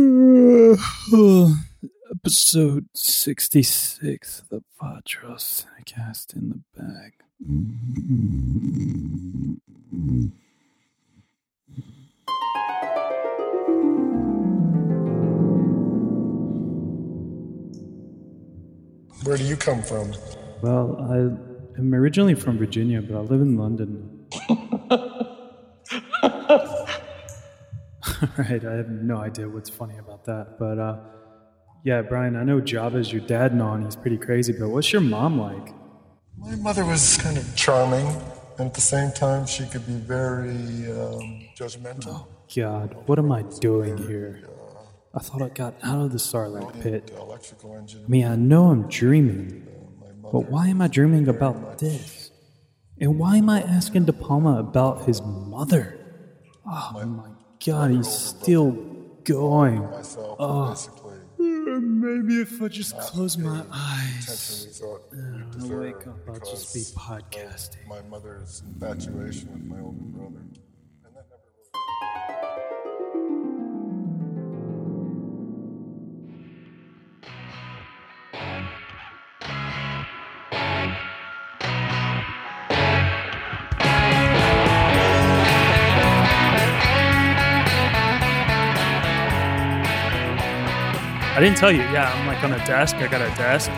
Episode 66 The Patros cast in the bag. Where do you come from? Well, I am originally from Virginia, but I live in London. right, I have no idea what's funny about that. But uh, yeah, Brian, I know Java's your dad and all, and he's pretty crazy, but what's your mom like? My mother was kind of charming, and at the same time, she could be very um, judgmental. God, what am I doing here? I thought I got out of the starlight pit. The electrical engineer. I mean, I know I'm dreaming, but why am I dreaming about this? And why am I asking De Palma about his mother? Oh my god, he's still going. Oh. Mm, maybe if I just close my eyes, Attention we thought when I wake up, I'll just be podcasting. My mother's infatuation with my older brother. I didn't tell you. Yeah, I'm like on a desk. I got a desk.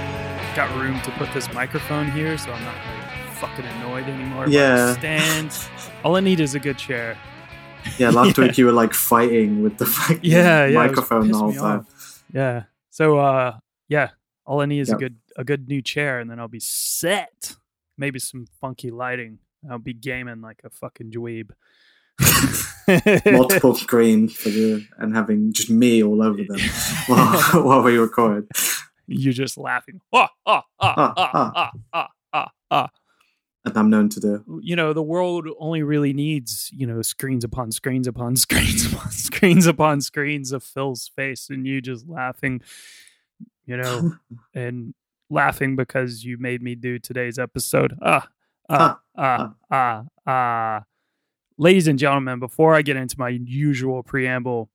Got room to put this microphone here, so I'm not like fucking annoyed anymore. Yeah. the Stands. All I need is a good chair. Yeah, last Yeah. week you were like fighting with the fucking Yeah, yeah. microphone the whole time. off. Yeah. So uh yeah, all I need is Yep. a good a good new chair and then I'll be set. Maybe some funky lighting. I'll be gaming like a fucking dweeb. Multiple screens for you and having just me all over them while, while we record. You're just laughing. Ah, ah, ah, Ah, ah, ah, ah, ah, ah. And I'm known to do. you know the world only really needs you know screens upon screens upon screens upon screens upon screens of phil's face and you just laughing you know and laughing because you made me do today's episode ah ah ah ah ah ladies and gentlemen before i get into my usual preamble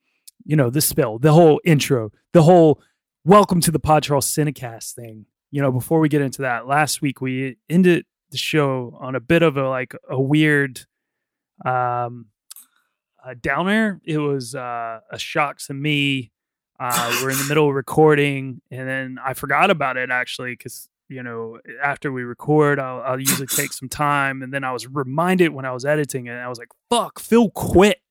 you know the spill the whole intro the whole welcome to the Pod Charles cinecast thing you know before we get into that last week we ended the show on a bit of a like a weird um a downer. It was uh a shock to me. Uh we're in the middle of recording and then i forgot about it actually because you know after we record I'll, I'll usually take some time and then i was reminded when i was editing it and i was like fuck phil quit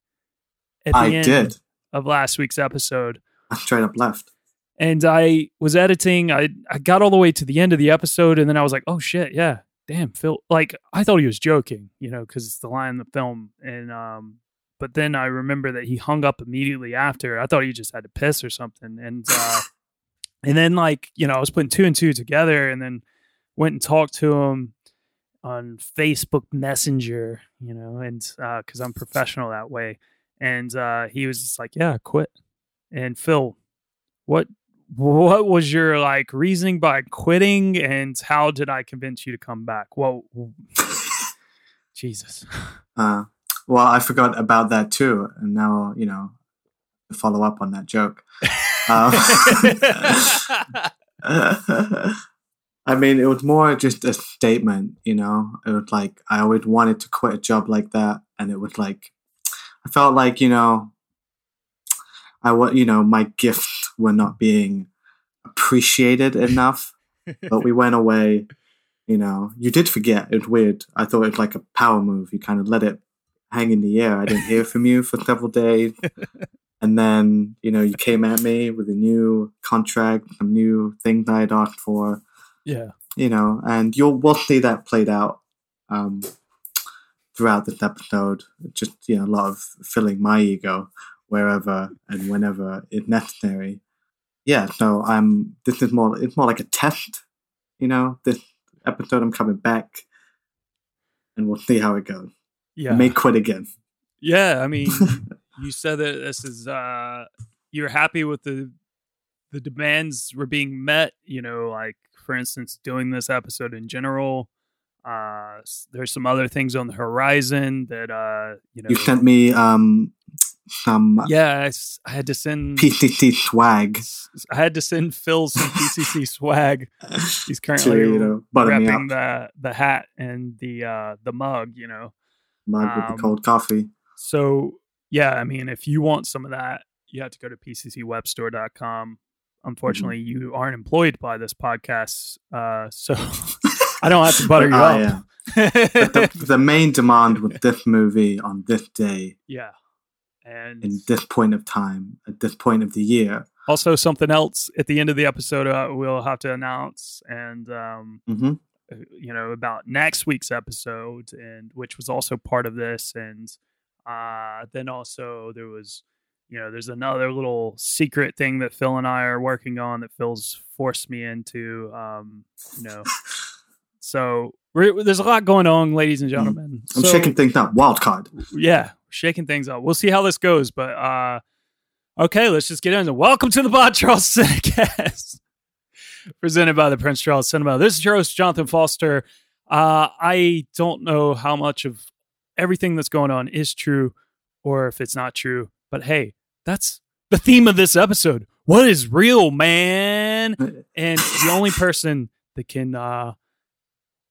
at the I end did. of last week's episode I straight up left. and I was editing. I I got all the way to the end of the episode, and then I was like, "Oh shit, yeah, damn, Phil." Like I thought he was joking, you know, because it's the line in the film. And um, but then I remember that he hung up immediately after. I thought he just had to piss or something, and uh, and then like you know, I was putting two and two together, and then went and talked to him on Facebook Messenger, you know, and because I'm professional that way, and uh, he was just like, "Yeah, I quit." And Phil, what what was your like reasoning by quitting, and how did I convince you to come back? Well, Jesus, Uh, well, I forgot about that too. And now, you know, follow up on that joke. Um, I mean, it was more just a statement, you know. It was like I always wanted to quit a job like that, and it was like I felt like you know, I want you know, my gifts were not being appreciated enough. but we went away. You know, you did forget. It was weird. I thought it was like a power move. You kind of let it hang in the air. I didn't hear from you for several days. And then, you know, you came at me with a new contract, a new thing that I had asked for, yeah, you know, and you'll we'll see that played out um, throughout this episode. Just, you know, a lot of filling my ego wherever and whenever it's necessary. Yeah, so I'm this is more it's more like a test, you know, this episode I'm coming back and we'll see how it goes. yeah, I may quit again. yeah. I mean, you said that this is uh, you're happy with the the demands were being met. You know, like for instance, doing this episode in general. Uh, there's some other things on the horizon that uh, you know. You sent me um some Yeah, I had to send. PCC swag I had to send Phil some PCC swag. He's currently to you know butter me up. repping the the hat and the uh the mug. You know, Mug with um, the cold coffee. So yeah, I mean, if you want some of that, you have to go to pccwebstore.com. Unfortunately, Mm-hmm. you aren't employed by this podcast, uh, so I don't have to butter you Oh, up. But the, the main demand with this movie on this day, yeah, and in this point of time, at this point of the year. also something else at the end of the episode uh, we'll have to announce, and um, hmm uh, you know about next week's episode, and which was also part of this, and uh, then also there was you know, there's another little secret thing that Phil and I are working on that Phil's forced me into. Um, you know, so there's a lot going on, ladies and gentlemen. I'm So, shaking things up. Wild card. Yeah, shaking things up. We'll see how this goes, but uh, okay, let's just get into. it. Welcome to the Pod Charles Cinecast, presented by the Prince Charles Cinema. This is your host, Jonathan Foster. Uh, I don't know how much of everything that's going on is true or if it's not true. But hey, that's the theme of this episode. What is real, man? And the only person that can uh,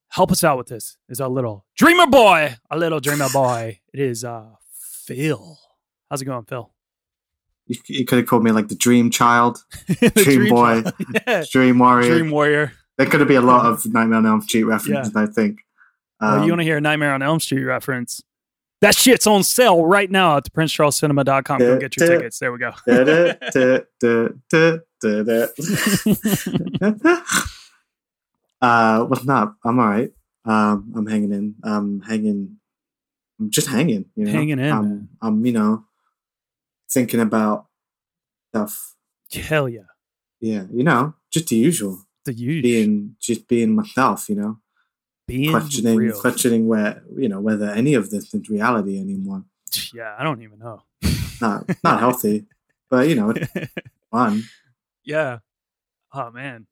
help us out with this is our little dreamer boy, a little dreamer boy. It is uh, Phil. How's it going, Phil? You, you could have called me like the Dream Child, The Dream Boy, child. yeah. Dream Warrior. Dream Warrior. There could have been a lot of Nightmare on Elm Street references, I think. Oh, Um, you want to hear a Nightmare on Elm Street reference? That shit's on sale right now at the princecharlescinema.com. Go get your tickets. There we go. uh, what's up? I'm all right. Um, I'm hanging in. I'm hanging. I'm just hanging. You know? Hanging in, I'm. I'm, you know, thinking about stuff. Hell yeah. Yeah, you know, just the usual. The huge Being, just being myself. You know, being questioning, real. questioning where, you know, whether any of this is reality anymore. Yeah, I don't even know. Not, not healthy, but you know, it's fun. yeah. Oh man.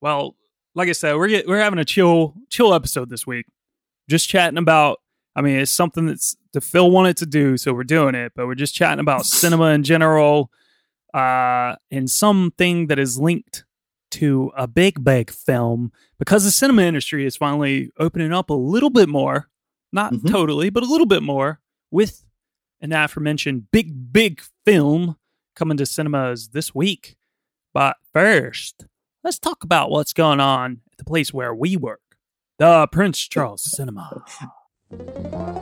Well, like I said, we're get, we're having a chill chill episode this week. Just chatting about. I mean, it's something that's that Phil wanted to do, so we're doing it. But we're just chatting about cinema in general, uh, and something that is linked to a big, big film because the cinema industry is finally opening up a little bit more, not Mhm. totally, but a little bit more with an aforementioned big, big film coming to cinemas this week. But first, let's talk about what's going on at the place where we work, the Prince Charles Cinema.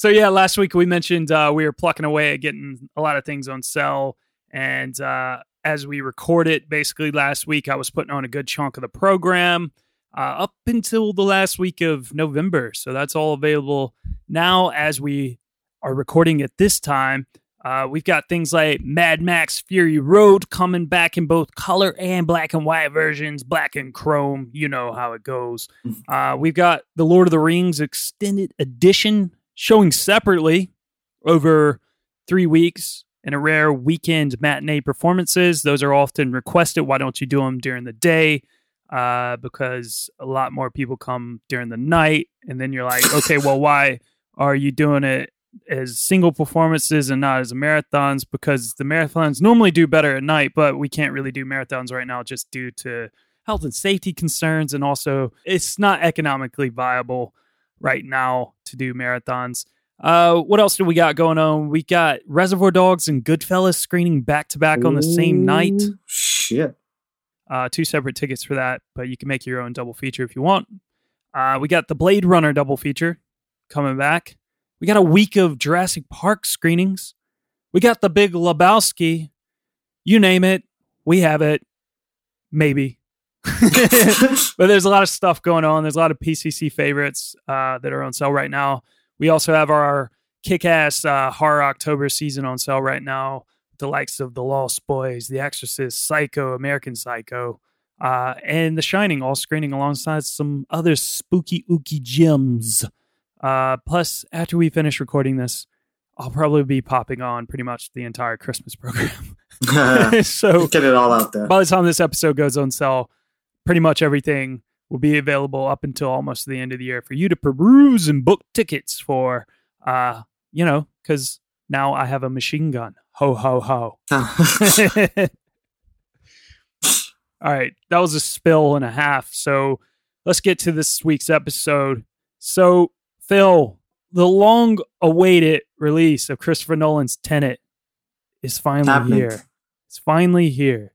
So yeah, last week we mentioned uh, we were plucking away at getting a lot of things on sale, and uh, as we record it, basically last week I was putting on a good chunk of the program uh, up until the last week of November. So that's all available now as we are recording at this time. Uh, we've got things like Mad Max Fury Road coming back in both color and black and white versions, black and chrome. You know how it goes. Uh, we've got the Lord of the Rings Extended Edition showing separately over three weeks in a rare weekend matinee performances. Those are often requested. Why don't you do them during the day? Uh, because a lot more people come during the night. And then you're like, okay, well, why are you doing it as single performances and not as marathons? Because the marathons normally do better at night, but we can't really do marathons right now just due to health and safety concerns. And also, it's not economically viable right now to do marathons. Uh, what else do we got going on? We got Reservoir Dogs and Goodfellas screening back to back on the same night. Shit. Uh, two separate tickets for that, but you can make your own double feature if you want. Uh, we got the Blade Runner double feature coming back. We got a week of Jurassic Park screenings. We got the Big Lebowski. You name it, we have it. Maybe. but there's a lot of stuff going on. There's a lot of PCC favorites uh, that are on sale right now. We also have our kick-ass uh, horror October season on sale right now. The likes of The Lost Boys, The Exorcist, Psycho, American Psycho, uh, and The Shining, all screening alongside some other spooky ooky gems. Uh, plus, after we finish recording this, I'll probably be popping on pretty much the entire Christmas program. So get it all out there. by the time this episode goes on sale, pretty much everything will be available up until almost the end of the year for you to peruse and book tickets for. Uh, you know, because now I have a machine gun. Ho ho ho. All right, that was a spill and a half. So let's get to this week's episode. So, Phil, the long awaited release of Christopher Nolan's Tenet is finally Happening. here. It's finally here.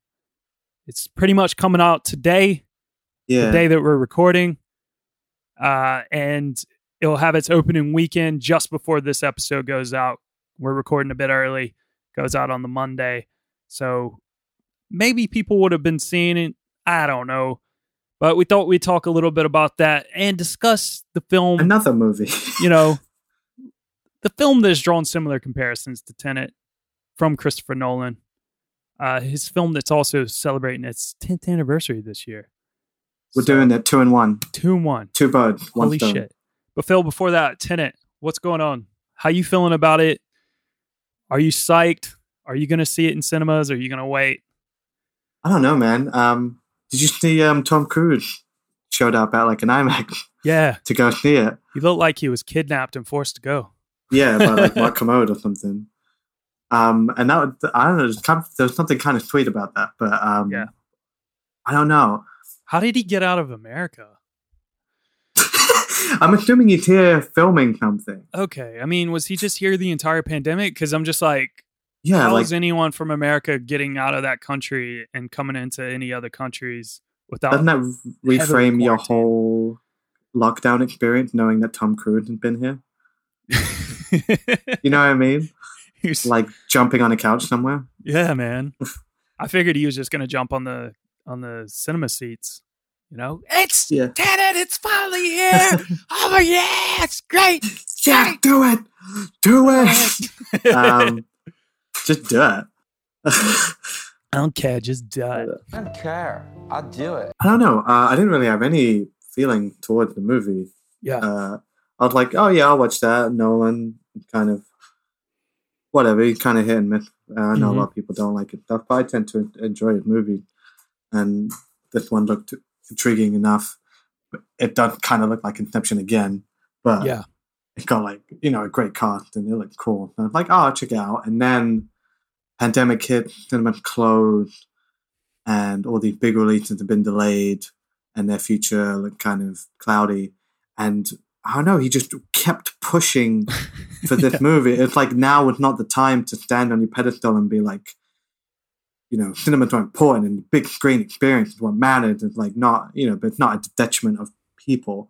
It's pretty much coming out today, yeah. the day that we're recording. Uh, and it'll have its opening weekend just before this episode goes out. We're recording a bit early, goes out on the Monday. So maybe people would have been seeing it. I don't know. But we thought we'd talk a little bit about that and discuss the film, Another movie. you know, the film that has drawn similar comparisons to Tenet from Christopher Nolan. Uh, his film that's also celebrating its 10th anniversary this year. We're So, doing it two and one. two and one. Two birds. Holy stone. shit. But Phil, before that, Tenet, what's going on? How you feeling about it? Are you psyched? Are you gonna see it in cinemas? Are you gonna wait? I don't know, man. Um, did you see um, Tom Cruise showed up at like an IMAX Yeah. to go see it? He looked like he was kidnapped and forced to go. Yeah, by like Mark Kermode or something. Um, and that was, I don't know. There's, kind of, there's something kind of sweet about that, but um, Yeah. I don't know. How did he get out of America? I'm assuming he's here filming something. Okay. I mean, was he just here the entire pandemic? Because I'm just like, Yeah, how like is anyone from America getting out of that country and coming into any other countries without doesn't that reframe your whole lockdown experience, knowing that Tom Cruise has been here? You know what I mean? He was- Like jumping on a couch somewhere. Yeah, man. I figured he was just gonna jump on the on the cinema seats. You know, it's Yeah. Tenet. It's finally here. oh yeah, it's great. Yeah, do it, do it. um, just do it. I don't care. Just do it. I don't care. I'll do it. I don't know. Uh, I didn't really have any feeling towards the movie. Yeah. Uh, I was like, oh yeah, I'll watch that. Nolan, kind of, whatever. He kind of hit and miss. Uh, I know Mhm. a lot of people don't like it stuff, but I tend to enjoy his movie. And this one looked intriguing enough. It does kind of look like Inception again, but yeah. it got like you know a great cast and it looked cool. And I was like, oh, I'll check it out. And then pandemic hit, cinemas closed, and all these big releases have been delayed, and their future looked kind of cloudy. And I don't know, he just kept pushing for this Yeah. movie. It's like now is not the time to stand on your pedestal and be like, you know, cinemas are important and big screen experience is what matters. It's like not, you know, but it's not a detriment of people.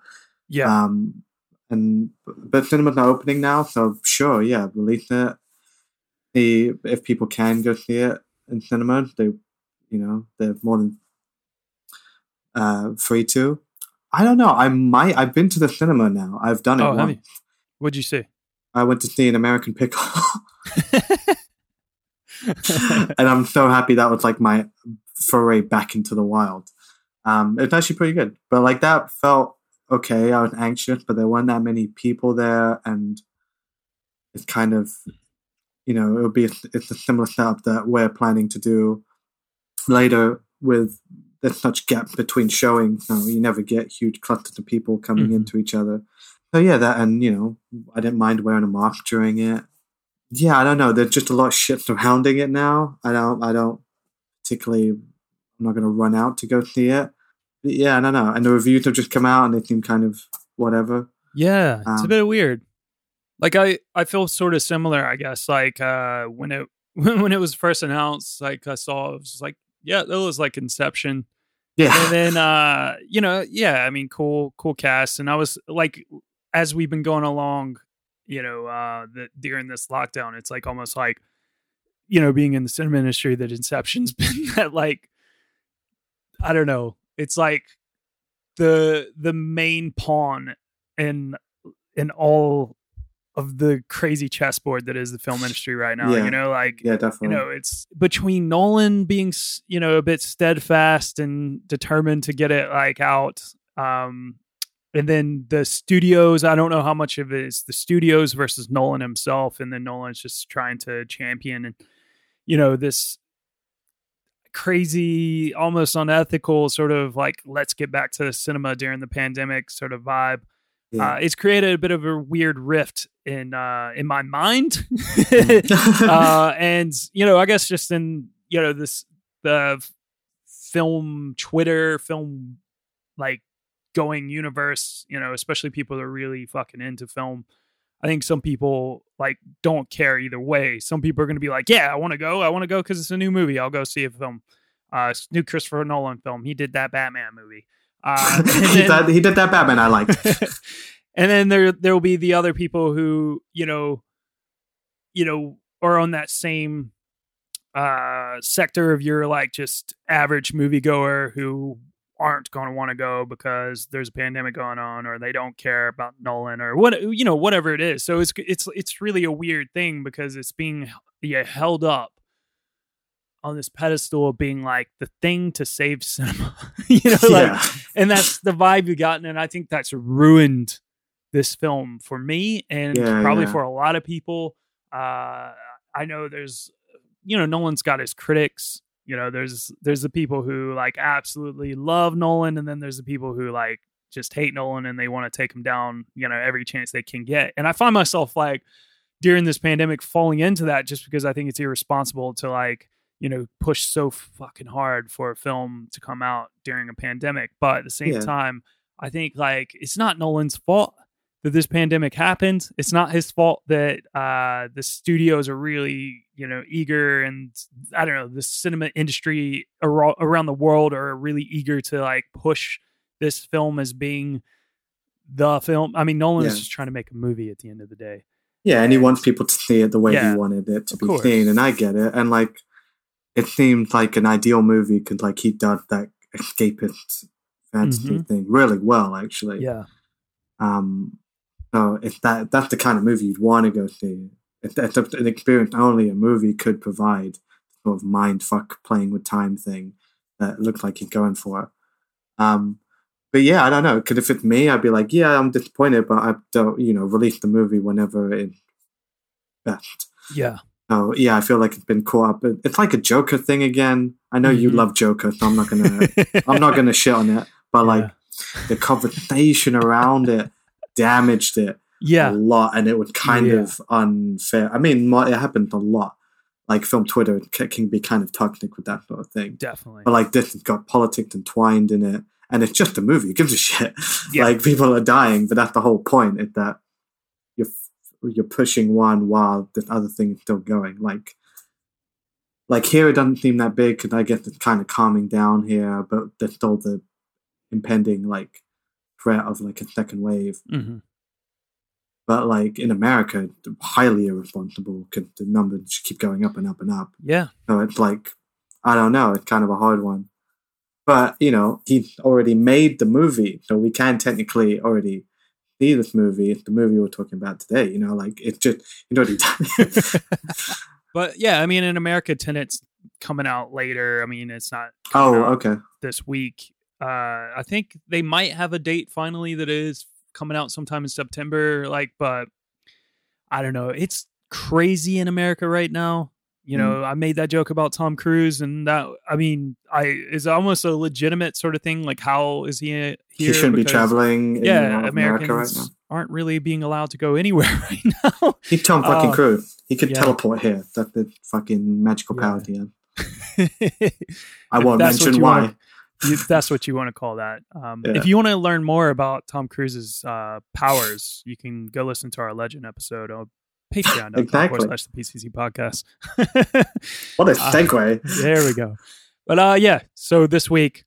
Yeah. Um, and but cinemas are opening now, so sure, yeah, release it. See if people can go see it in cinemas. They, you know, they're more than uh, free to. I don't know. I might. I've been to the cinema now. I've done it oh, once. you? What'd you see? I went to see an American Pickle, and I'm so happy that was like my foray back into the wild. Um, it's actually pretty good, but like that felt okay. I was anxious, but there weren't that many people there, and it's kind of, you know, it'll be it's a similar setup that we're planning to do later with there's such gap between showings. So you never get huge clusters of people coming Mhm. into each other. So yeah, that and you know, I didn't mind wearing a mask during it. Yeah, I don't know. There's just a lot of shit surrounding it now. I don't. I don't particularly. I'm not going to run out to go see it. But yeah, I don't know. And the reviews have just come out, and they seem kind of whatever. Yeah, it's a Um, bit weird. Like I, I feel sort of similar. I guess like uh, when it when it was first announced, like I saw, it was just like, yeah, that was like Inception. Yeah, and then uh you know yeah i mean cool cool cast. And i was like as we've been going along you know uh the, during this lockdown it's like almost like you know being in the cinema industry that inception's been that like i don't know. It's like the the main pawn in in all of the crazy chessboard that is the film industry right now Yeah. you know like yeah, you definitely. know it's between nolan being you know a bit steadfast and determined to get it like out um and then the studios. I don't know how much of it is the studios versus Nolan himself, and then Nolan's just trying to champion and you know this crazy, almost unethical sort of like let's get back to the cinema during the pandemic sort of vibe. Uh, it's created a bit of a weird rift in uh, in my mind, uh, and you know, I guess just in you know this the film Twitter film like going universe, you know, especially people that are really fucking into film. I think some people like don't care either way. Some people are going to be like, "Yeah, I want to go. I want to go because it's a new movie. I'll go see a film, uh, it's a new Christopher Nolan film. He did that Batman movie. Uh, he, then- did, he did that Batman I liked. and then there there will be the other people who you know you know are on that same uh sector of your like just average moviegoer who aren't going to want to go because there's a pandemic going on or they don't care about Nolan or what you know whatever it is so it's it's it's really a weird thing because it's being yeah, held up on this pedestal of being like the thing to save cinema you know like yeah. and that's the vibe you've gotten and i think that's ruined this film for me and Yeah, probably yeah. for a lot of people uh i know there's you know nolan's got his critics you know there's there's the people who like absolutely love nolan and then there's the people who like just hate nolan and they want to take him down you know every chance they can get and i find myself like during this pandemic falling into that just because i think it's irresponsible to like you know push so fucking hard for a film to come out during a pandemic but at the same Yeah. time i think like it's not nolan's fault that this pandemic happened it's not his fault that uh the studios are really you know eager and i don't know the cinema industry ar- around the world are really eager to like push this film as being the film i mean nolan's Yeah. just trying to make a movie at the end of the day Yeah, and he wants people to see it the way Yeah, he wanted it to be course. seen, and I get it. And like, it seemed like an ideal movie because like he does that escapist fantasy thing really well, actually. yeah Um, so if that that's the kind of movie you'd want to go see, it's, a- an experience only a movie could provide, sort of mind fuck playing with time thing that looked like he's going for. Um, but yeah, I don't know. Because if it's me, I'd be like, yeah, I'm disappointed, but I don't, you know, release the movie whenever it's best. yeah So yeah, I feel like it's been caught up. It's like a Joker thing again. I know you Mhm. love Joker, so I'm not gonna, I'm not gonna shit on it. But like the conversation around it damaged it yeah a lot, and it was kind Yeah. of unfair. I mean, it happened a lot. Like film Twitter ca- can be kind of toxic with that sort of thing. definitely But like this has got politics entwined in it, and it's just a movie. Who gives a shit? Yeah. Like people are dying, but that's the whole point. Is that you're pushing one while this other thing is still going. Like like here, it doesn't seem that big because I guess it's kind of calming down here, but there's still the impending like threat of like a second wave. Mhm. But like in America, highly irresponsible because the numbers just keep going up and up and up. yeah So it's like, I don't know, it's kind of a hard one. But, you know, he's already made the movie, so we can technically already see this movie. It's the movie we're talking about today, you know, like it's just, you know But yeah, I mean, in America, Tenet's coming out later. I mean, it's not Oh, okay. this week. Uh, I think they might have a date finally that is coming out sometime in September. Like, but I don't know. It's crazy in America right now. You know, I made that joke about Tom Cruise, and that I mean, I is almost a legitimate sort of thing. Like, how is he uh, here? He shouldn't be Because, traveling in Yeah, North America right Americans now. aren't really being allowed to go anywhere right now. He's Tom fucking Uh, Cruise. He could yeah. teleport here. That's the fucking magical Yeah. power he has. If I won't mention why. wanna- you, that's what you want to call that. Um, Yeah. If you want to learn more about Tom Cruise's uh, powers, you can go listen to our Legend episode on Patreon.com Exactly. forward slash the PCC podcast. What a Uh, segue. there we go. But uh, yeah, so this week,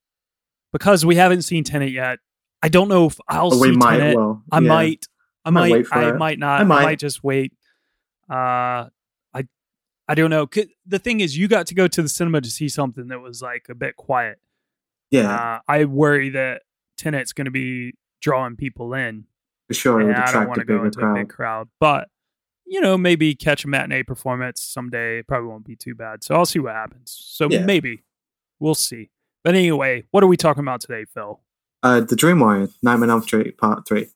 because we haven't seen Tenet yet, I don't know if I'll But we see might, Tenet. well. I might. I Might might. I it. might not. I I might. might, just wait. Uh, I, I don't know. The thing is, you got to go to the cinema to see something that was like a bit quiet. Yeah, Uh, I worry that Tenet's going to be drawing people in, for sure. I don't want to go into a big crowd. But you know, maybe catch a matinee performance someday. It probably won't be too bad. So I'll see what happens. So Yeah. maybe we'll see. But anyway, what are we talking about today, Phil? Uh, the Dream Warrior, Nightmare on Elm Street Part Three.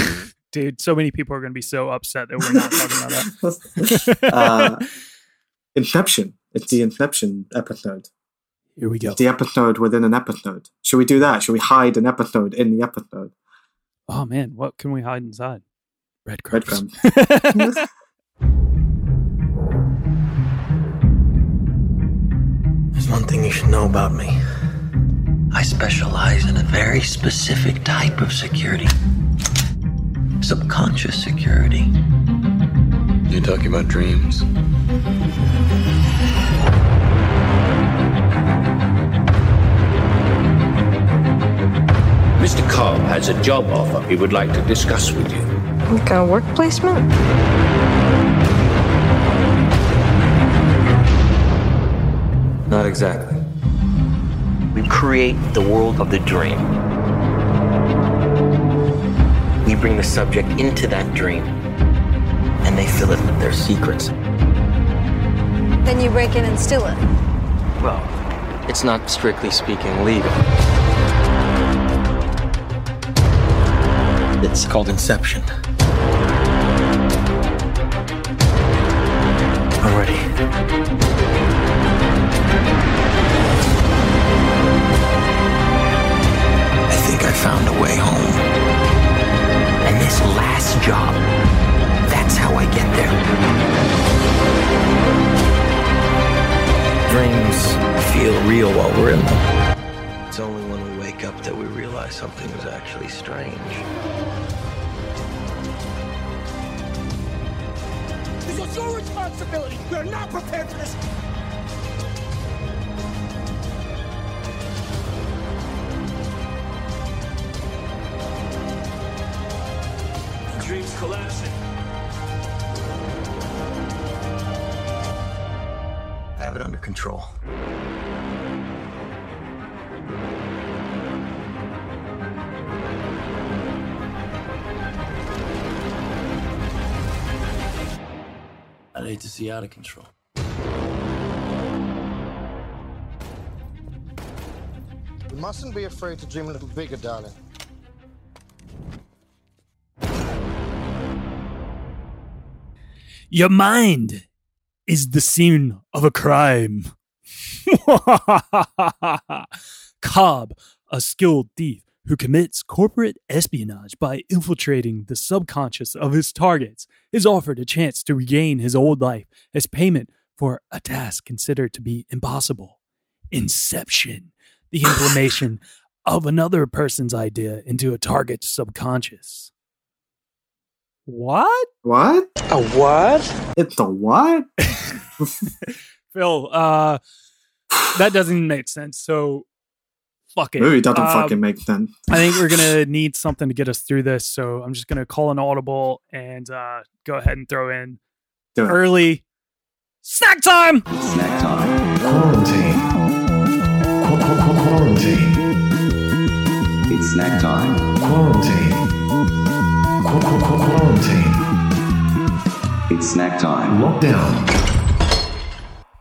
Dude, so many people are going to be so upset that we're not talking about that. uh, Inception. It's the Inception episode. Here we go. It's the episode within an episode. Should we do that? Should we hide an episode in the episode? Oh man, what can we hide inside? Breadcrumbs. Breadcrumbs. There's one thing you should know about me. I specialize in a very specific type of security subconscious security. You're talking about dreams? Mr. Cobb has a job offer he would like to discuss with you. Like a work placement? Not exactly. We create the world of the dream. We bring the subject into that dream, and they fill it with their secrets. Then you break in and steal it. Well, it's not strictly speaking legal. It's called Inception. Found a way home. And this last job, that's how I get there. Dreams feel real while we're in them. It's only when we wake up that we realize something is actually strange. This was your responsibility. We're not prepared for this. Collapsing. I have it under control. I'd hate to see out of control. We mustn't be afraid to dream a little bigger, darling. Your mind is the scene of a crime. Cobb, a skilled thief who commits corporate espionage by infiltrating the subconscious of his targets, is offered a chance to regain his old life as payment for a task considered to be impossible. Inception, the implementation of another person's idea into a target's subconscious. What? What? A what? It's a what? Phil, uh, that doesn't make sense. So, fuck it. Movie doesn't Um, fucking make sense. I think we're gonna need something to get us through this. So I'm just gonna call an audible and uh, go ahead and throw in Do it. early snack time. Snack time. Quarantine. Qu- qu- qu- Quarantine. It's snack time. Quarantine. Qu- qu- qu- Quarantine. It's snack time. Lockdown.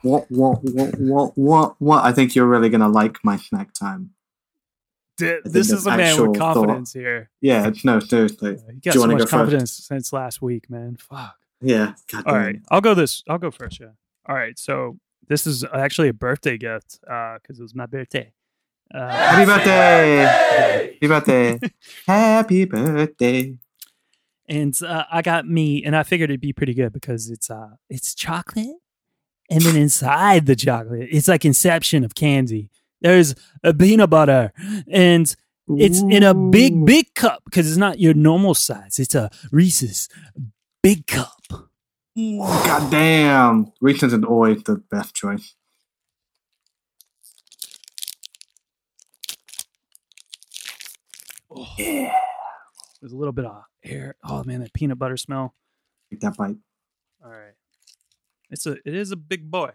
What, what, what, what, what, what? I think you're really gonna like my snack time. D- this is a man with confidence here. Yeah, it's- no, seriously. You Do got you so wanna much go first? confidence since last week, man. Fuck. Yeah. God All damn. right, I'll go this. I'll go first. Yeah. All right. So this is actually a birthday gift because it was my birthday. Uh, Happy birthday! Happy birthday! Happy birthday! And uh, I got me, and I figured it'd be pretty good because it's uh, it's chocolate, and then inside the chocolate, it's like Inception of candy. There's a peanut butter, and it's in a big, big cup because it's not your normal size. It's a Reese's big cup. God damn! Reese's is always the best choice. Yeah. There's a little bit of air. Oh man, that peanut butter smell. Take that bite. All right. It's a it is a big boy.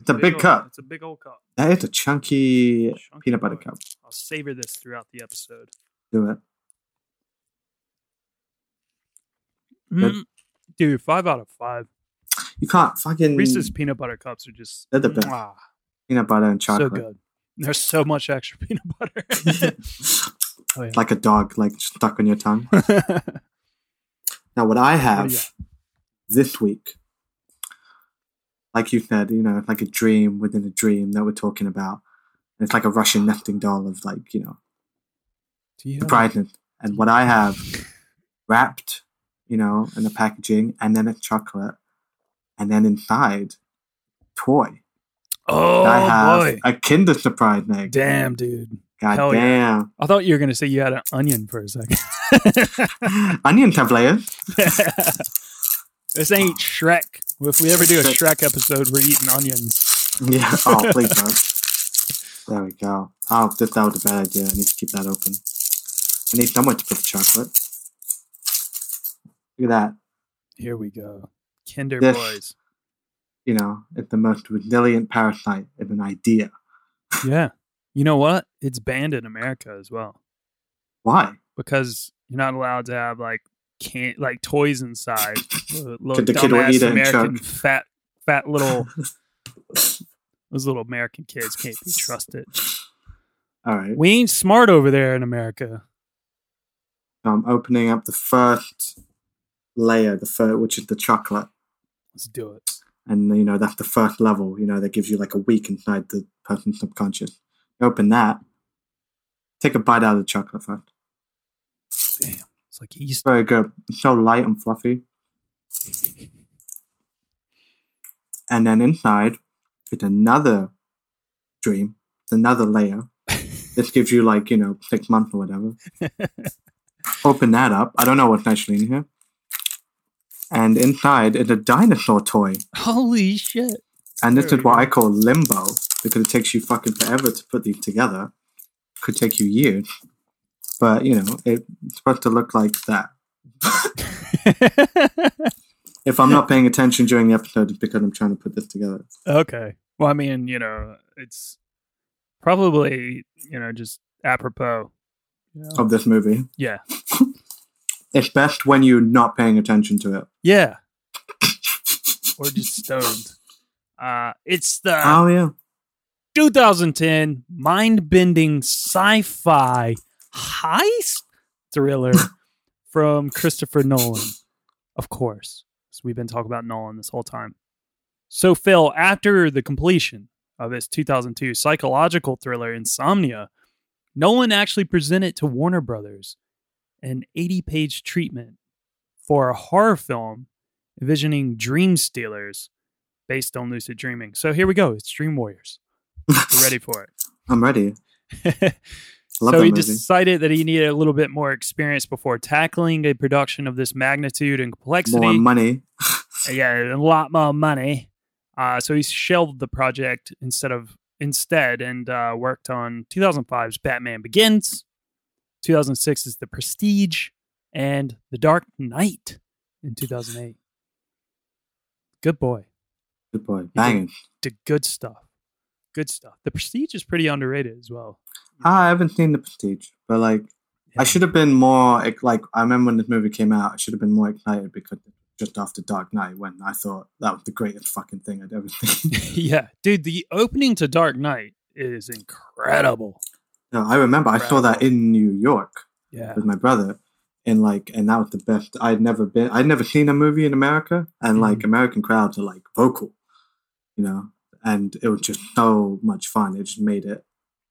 It's a big old- cup. It's a big old cup. That is a chunky Chunky peanut butter boy. cup. I'll savor this throughout the episode. Do it. Mm, Dude, five out of five. You can't fucking Reese's peanut butter cups are just They're the best. mwah, peanut butter and chocolate. so good. There's so much extra peanut butter. oh, yeah. like a dog, like stuck on your tongue. now, what I oh, have yeah. this week, like you said, you know, it's like a dream within a dream that we're talking about. And it's like a Russian nesting doll of like, you know, surprising. And what I have wrapped, you know, in the packaging, and then it's chocolate, and then inside, toy. Oh I have boy! a Kinder Surprise egg. Damn, dude. God Hell yeah. damn. I thought you were gonna say you had an onion for a second. Onion have layers. this ain't Shrek. If we ever do a Shrek episode, we're eating onions. Yeah. Oh, please don't. There we go. Oh, this that was a bad idea. I need to keep that open. I need somewhere to put the chocolate. Look at that. Here we go. Kinder This- boys. You know, it's the most resilient parasite of an idea. Yeah. You know what? It's banned in America as well Why? because you're not allowed to have like can't like toys inside. Little, little the kid will eat American fat fat little those little American kids can't be trusted. All right. We ain't smart over there in America. I'm opening up the first layer, the first, which is the chocolate. Let's do it. and you know that's the first level you know that gives you like a week inside the person's subconscious open that. Take a bite out of the chocolate first. Damn. It's like Easter. very good. It's so light and fluffy. And then inside it's another dream it's another layer this gives you like you know six months or whatever. Open that up. I don't know what's actually in here. And inside is a dinosaur toy. Holy shit. And this There is we what. I call limbo because it takes you fucking forever to put these together. Could take you years, but you know it's supposed to look like that. If I'm not paying attention during the episode, it's because I'm trying to put this together. okay. Well, I mean, you know, it's probably, you know, just apropos. you know? Of this movie, Yeah. it's best when you're not paying attention to it. Yeah. or just stoned. Uh, it's the Oh yeah, 2010 mind-bending sci-fi heist thriller from Christopher Nolan. Of course. So we've been talking about Nolan this whole time. So Phil, after the completion of his 2002 psychological thriller Insomnia, Nolan actually presented to Warner Brothers an 80-page treatment for a horror film envisioning dream stealers based on lucid dreaming. So here we go. It's Dream Warriors. We're ready for it. I'm ready. So he movie. decided that he needed a little bit more experience before tackling a production of this magnitude and complexity. More money. yeah, a lot more money. Uh, so he shelved the project instead of instead and uh, worked on 2005's Batman Begins, 2006 is The Prestige, and The Dark Knight in 2008. Good boy. Good boy, banging. Did good stuff. Good stuff. The Prestige is pretty underrated as well. I haven't seen the Prestige, but like, I should have been more like. I remember when this movie came out, I should have been more excited because just after Dark Knight, when I thought that was the greatest fucking thing I'd ever seen. yeah, dude, the opening to Dark Knight is incredible. no, I remember I saw that in New York Yeah. with my brother, and like, and that was the best. I'd never been. I'd never seen a movie in America, and like Mhm. American crowds are like vocal, you know, and it was just so much fun. It just made it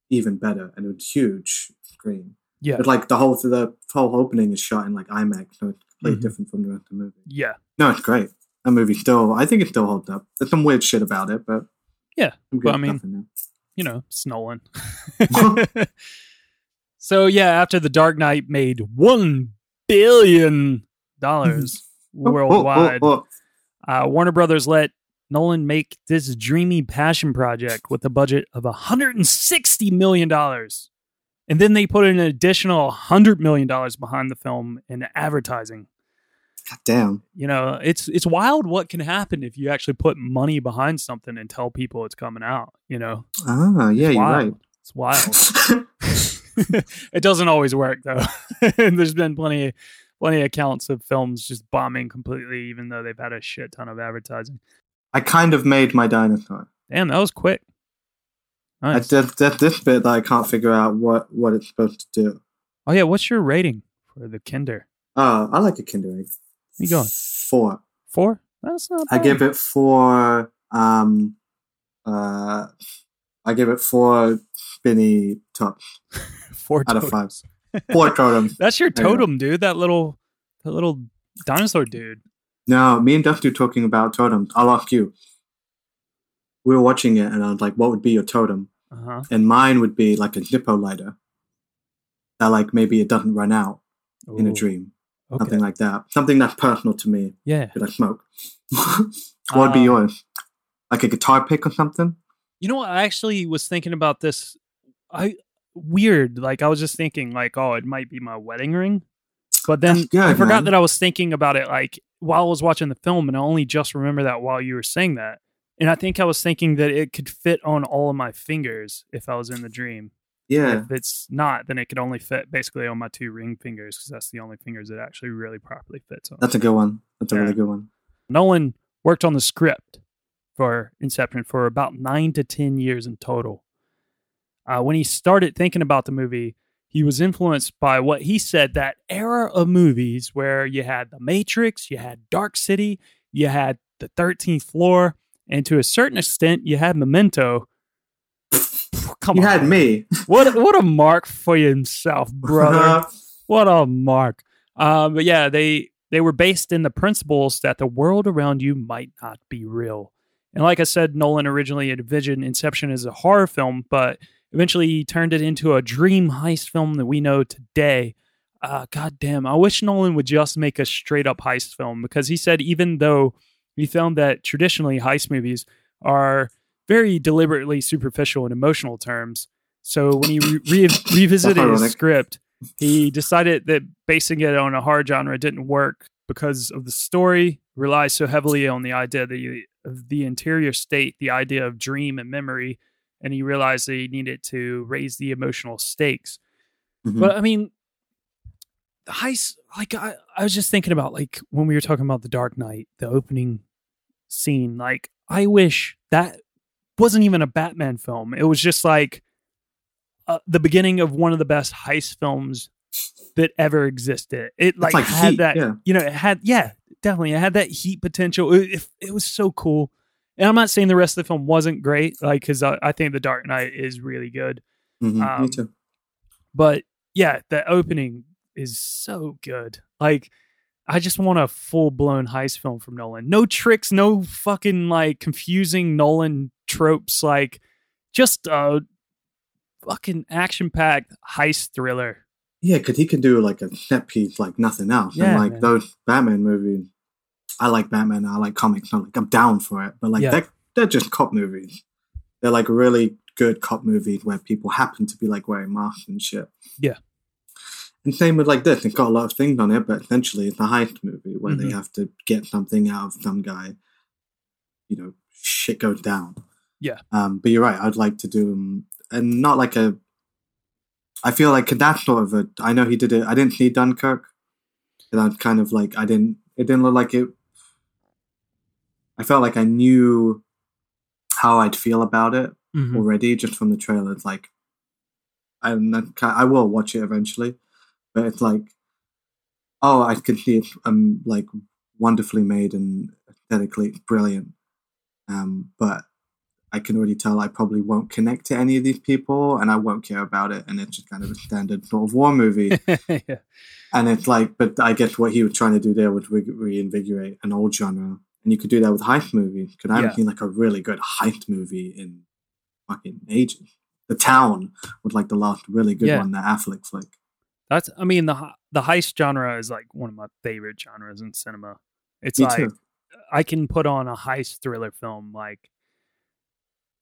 even better, and it was huge screen. Yeah. But like the whole the whole opening is shot in like IMAX, so it's completely Mhm. different from the rest of the movie. Yeah. No, it's great. That movie still, I think it still holds up. There's some weird shit about it, but Yeah, but I mean- stuff in there. you know, it's Nolan. so yeah, after the Dark Knight made one billion dollars Oh, oh, oh, worldwide, oh. Uh, Warner Brothers let Nolan make this dreamy passion project with a budget of 160 million dollars, and then they put an additional 100 million dollars behind the film in advertising. God damn. You know, it's it's wild what can happen if you actually put money behind something and tell people it's coming out. You know, Ah, yeah, you're right. It's wild. it doesn't always work though. and there's been plenty plenty of accounts of films just bombing completely, even though they've had a shit ton of advertising. I kind of made my dinosaur. Damn, that was quick. I Nice. did, this bit that I can't figure out what what it's supposed to do. Oh yeah, what's your rating for the Kinder? Oh, I like a Kinder Egg. You going Four. four? That's not. Bad. I give it four. Um, uh, I give it four spinny tops four out of five. Four totems. That's your totem, dude. That little, that little dinosaur dude. No, me and Dusty were talking about totems. I'll ask you. We were watching it, and I was like, "What would be your totem?" Uh huh. And mine would be like a Zippo lighter. That like maybe it doesn't run out in a dream, Okay. something like that. Something that's personal to me Yeah. that I smoke. what would be Um, yours? Like a guitar pick or something? You know what? I actually was thinking about this. I weird. Like I was just thinking, like, oh, it might be my wedding ring. But then good, I forgot man. that I was thinking about it like while I was watching the film, and I only just remember that while you were saying that. And I think I was thinking that it could fit on all of my fingers if I was in the dream. Yeah. If it's not, then it could only fit basically on my two ring fingers because that's the only fingers it actually really properly fits on. That's a good one. That's a Yeah. really good one. Nolan worked on the script for Inception for about nine to 10 years in total. Uh, when he started thinking about the movie, he was influenced by what he said that era of movies where you had The Matrix, you had Dark City, you had The 13th Floor, and to a certain extent, you had Memento. Come you on. had me. What, what a mark for himself, brother what a mark. Uh, but yeah, they they were based in the principles that the world around you might not be real. And like I said, Nolan originally envisioned Inception as a horror film, but eventually he turned it into a dream heist film that we know today. Uh, God damn, I wish Nolan would just make a straight up heist film because he said even though he found that traditionally heist movies are very deliberately superficial in emotional terms. So when he re- re- revisited his script, he decided that basing it on a horror genre didn't work because of the story relies so heavily on the idea that you, of the interior state, the idea of dream and memory, and he realized that he needed to raise the emotional stakes. Mhm. But I mean, the heist, like I, I was just thinking about like when we were talking about the Dark Knight, the opening scene. Like I wish that wasn't even a Batman film. It was just like uh, the beginning of one of the best heist films that ever existed. It like, like had Heat, that, yeah. you know, it had yeah, definitely, it had that heat potential. It, it, it was so cool. And I'm not saying the rest of the film wasn't great, like because I, I think the Dark Knight is really good. Mhm, me Um, too. But yeah, the opening is so good. Like, I just want a full blown heist film from Nolan. No tricks, no fucking like confusing Nolan tropes. Like, just a fucking action packed heist thriller. Yeah, because he can do like a set piece like nothing else. Yeah, and like man. those Batman movies, I like Batman. I like comics. I'm like I'm down for it. But like Yeah. they're, they're just cop movies. They're like really good cop movies where people happen to be like wearing masks and shit. Yeah. And same with like this. It's got a lot of things on it, but essentially it's a heist movie where they Mhm. have to get something out of some guy. You know, shit goes down. Yeah. Um, but you're right. I'd like to do um, and not like a. I feel like that's sort of a. I know he did it. I didn't see Dunkirk. And I'm kind of like I didn't. It didn't look like it. I felt like I knew how I'd feel about it Mhm. already just from the trailer. It's like not, I will watch it eventually, but it's like, oh, I can see it's um like wonderfully made and aesthetically brilliant. Um, but I can already tell I probably won't connect to any of these people, and I won't care about it. And it's just kind of a standard sort of war movie. yeah. And it's like, but I guess what he was trying to do there was re- reinvigorate an old genre. And you could do that with heist movies. Because I haven't Yeah. seen like a really good heist movie in fucking ages. The Town was like the last really good Yeah. one, that Affleck flick. That's, I mean, the the heist genre is like one of my favorite genres in cinema. It's Me like too. I can put on a heist thriller film like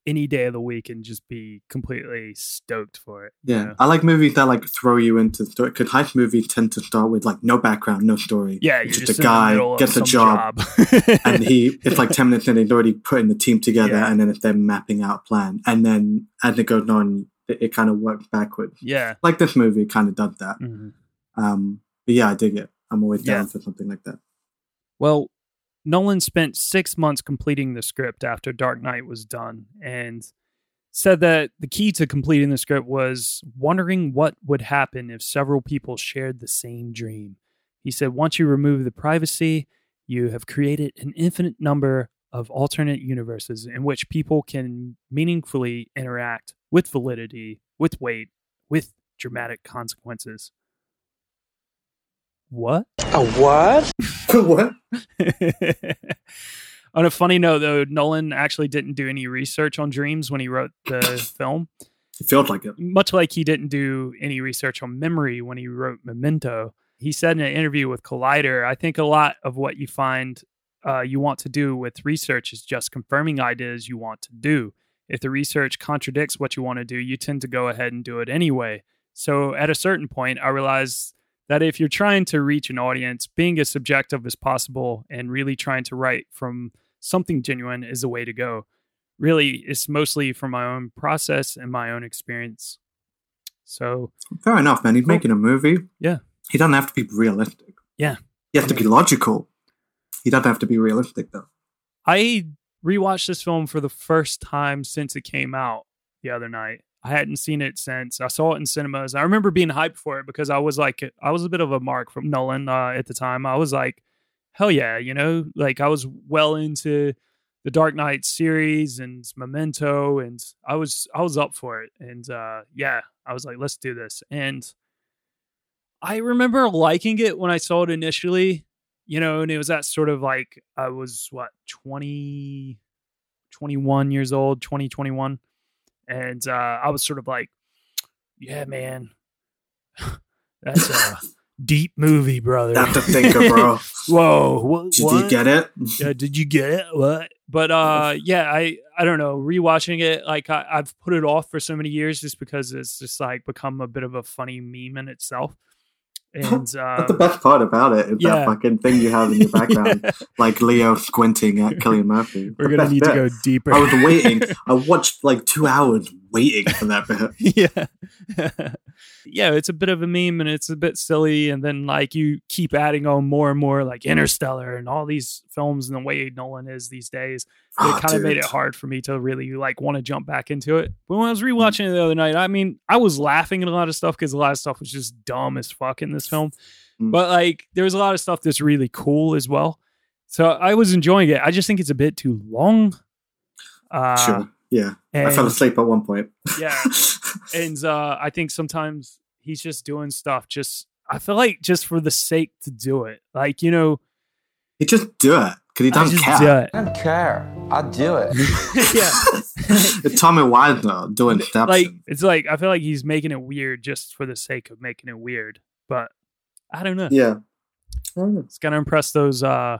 any day of the week and just be completely stoked for it. you Yeah, know? I like movies that like throw you into the story. Because heist movies tend to start with like no background, no story. Yeah, you're just, just a in guy middle gets a job, job. and he it's like ten minutes in, he's already putting the team together, Yeah. and then it's them mapping out a plan, and then as it goes on, it, it kind of works backwards. yeah. Like this movie kind of does that. Mhm. Um, but yeah, I dig it. I'm always Yeah. down for something like that. Well, Nolan spent six months completing the script after Dark Knight was done, and said that the key to completing the script was wondering what would happen if several people shared the same dream. He said, once you remove the privacy, you have created an infinite number of alternate universes in which people can meaningfully interact with validity, with weight, with dramatic consequences. What? A what? what? on a funny note, though, Nolan actually didn't do any research on dreams when he wrote the film. It felt like it. Much like he didn't do any research on memory when he wrote Memento. He said in an interview with Collider, I think a lot of what you find uh, you want to do with research is just confirming ideas you want to do. If the research contradicts what you want to do, you tend to go ahead and do it anyway. So at a certain point, I realized that if you're trying to reach an audience, being as subjective as possible and really trying to write from something genuine is the way to go. Really, it's mostly from my own process and my own experience. So fair enough, man. He's cool. making a movie. Yeah. He doesn't have to be realistic. Yeah. He has to be logical. He doesn't have to be realistic though. I rewatched this film for the first time since it came out the other night. I hadn't seen it since I saw it in cinemas. I remember being hyped for it because I was like, I was a bit of a mark from Nolan uh, at the time. I was like, hell yeah, you know, like I was well into the Dark Knight series and Memento, and I was I was up for it. And uh, yeah, I was like, let's do this. And I remember liking it when I saw it initially, you know, and it was that sort of like I was what 20, 21 years old, 2021 and uh, I was sort of like, "Yeah, man, that's a deep movie, brother." Not the thinker, bro. Whoa, what, did what? you get it? Yeah, did you get it? What? But uh, yeah, I I don't know. Rewatching it, like I, I've put it off for so many years, just because it's just like become a bit of a funny meme in itself. And uh, that's the best part about it. Is yeah. that fucking thing you have in your background, like Leo squinting at Cillian Murphy. We're gonna need bit. to go deeper. I was waiting. I watched like two hours waiting for that bit. yeah, yeah. It's a bit of a meme and it's a bit silly, and then like you keep adding on more and more, like Interstellar and all these films, and the way Nolan is these days. Oh, it kind of made it hard for me to really like want to jump back into it. But when I was rewatching it the other night, I mean, I was laughing at a lot of stuff because a lot of stuff was just dumb as fuck in this film. Mm. But like, there was a lot of stuff that's really cool as well. So I was enjoying it. I just think it's a bit too long. Uh, sure. Yeah. And, I fell asleep at one point. yeah. And uh, I think sometimes he's just doing stuff just, I feel like just for the sake to do it. Like, you know, he just do it because he doesn't care. Do I don't care. I'll do it. yeah. Tommy Wiseau doing steps. Like it's like I feel like he's making it weird just for the sake of making it weird. But I don't know. Yeah. It's gonna impress those uh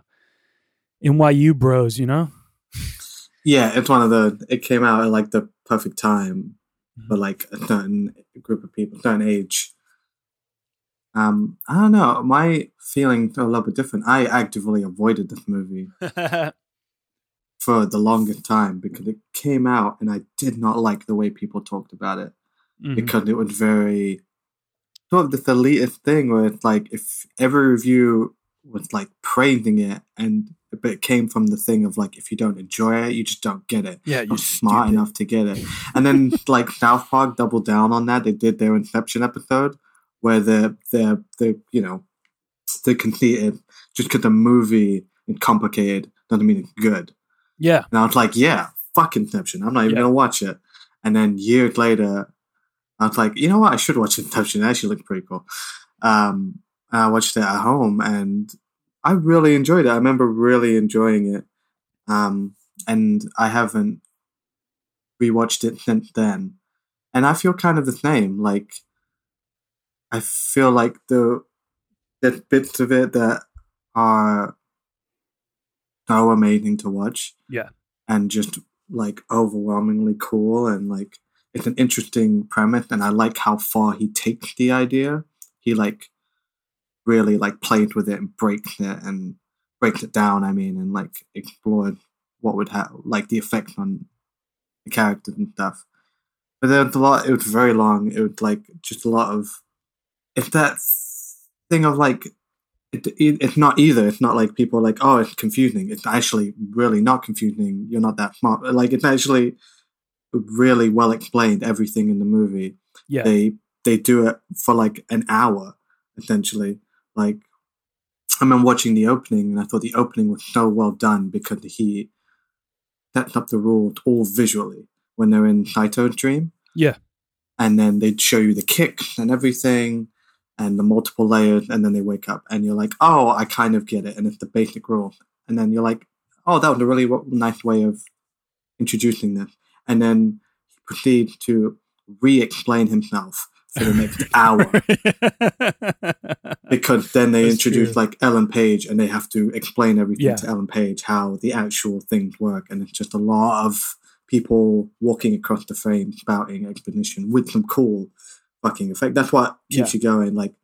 NYU bros, you know? Yeah, it's one of the it came out at like the perfect time for mm-hmm. like a certain group of people, certain age. Um, I don't know. My feeling a little bit different. I actively avoided this movie for the longest time because it came out and I did not like the way people talked about it mm-hmm. because it was very sort of this elitist thing where it's like if every review was like praising it and but it came from the thing of like if you don't enjoy it you just don't get it yeah you're smart enough to get it and then like south park doubled down on that they did their inception episode where the the the you know they conceited just because the movie is complicated doesn't mean it's good. Yeah. And I was like, yeah, fuck Inception. I'm not even yeah. gonna watch it. And then years later, I was like, you know what? I should watch Inception. It actually looked pretty cool. Um, I watched it at home and I really enjoyed it. I remember really enjoying it. Um, and I haven't rewatched it since then. And I feel kind of the same. Like, I feel like the the bits of it that are so amazing to watch. Yeah. And just like overwhelmingly cool and like it's an interesting premise and I like how far he takes the idea. He like really like played with it and breaks it and breaks it down, I mean, and like explored what would have like the effect on the characters and stuff. But there was a lot it was very long. It was like just a lot of it's that thing of like it, it, it's not either. It's not like people are like, oh, it's confusing. It's actually really not confusing. You're not that smart. Like it's actually really well explained everything in the movie. Yeah. They they do it for like an hour essentially. Like I remember watching the opening and I thought the opening was so well done because he sets up the rules all visually when they're in Saito's dream. Yeah. And then they'd show you the kicks and everything and the multiple layers and then they wake up and you're like, oh, I kind of get it. And it's the basic rule. And then you're like, oh, that was a really w- nice way of introducing this. And then he proceeds to re-explain himself for the next hour because then they That's introduce true. like Ellen Page and they have to explain everything Yeah. to Ellen Page how the actual things work and it's just a lot of people walking across the frame spouting explanation with some cool fucking effect. That's what keeps Yeah. you going. Like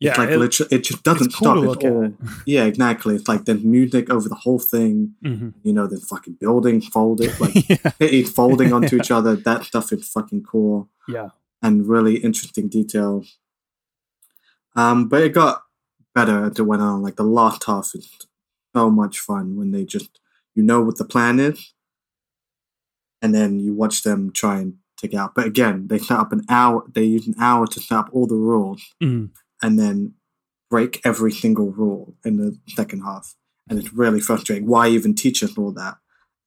Yeah, it's like it- literally, it just doesn't cool stop. to It's look at. all yeah, exactly. It's like there's music over the whole thing. Mhm. You know, the fucking building folded like yeah. it's folding onto each other. That stuff is fucking cool Yeah. And really interesting details. Um, but it got better as it went on. Like the last half is so much fun when they just you know what the plan is, and then you watch them try and take it out. But again, they set up an hour. They use an hour to set up all the rules, Mhm. and then break every single rule in the second half. And it's really frustrating. Why even teach us all that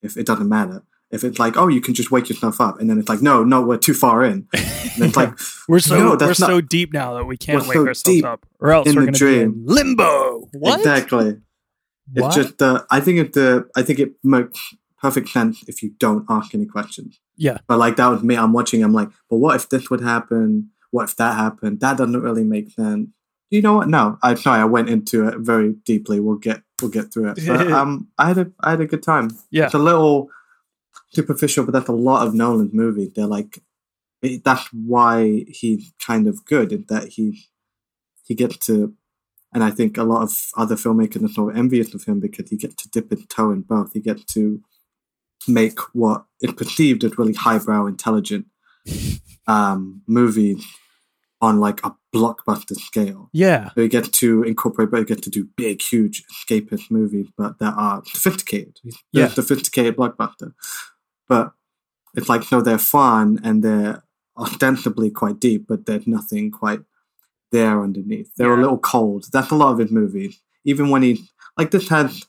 if it doesn't matter? If it's like, oh, you can just wake yourself up, and then it's like, no, no, we're too far in. And it's like, We're so no, we're not so deep now that we can't wake so ourselves up, or else in we're the going to be in dream. limbo. What? exactly. What? It's just uh, I think it the I think it makes perfect sense if you don't ask any questions. yeah. But like that was me. I'm watching. I'm like, but what if this would happen? What if that happened? That doesn't really make sense. You know what? No, I'm sorry. I went into it very deeply. We'll get we'll get through it. But um, I had a I had a good time. Yeah. It's a little superficial, but that's a lot of Nolan's movies. They're like it, that's why he's kind of good. That he he gets to, and I think a lot of other filmmakers are sort of envious of him because he gets to dip his toe in both. He gets to make what is perceived as really highbrow, intelligent um, movies on like a blockbuster scale. Yeah. So he gets to incorporate, but he gets to do big, huge escapist movies, but that are sophisticated. Yeah. sophisticated blockbuster. But it's like, so they're fun and they're ostensibly quite deep, but there's nothing quite there underneath. They're a little cold. That's a lot of his movies. Even when he, like, this has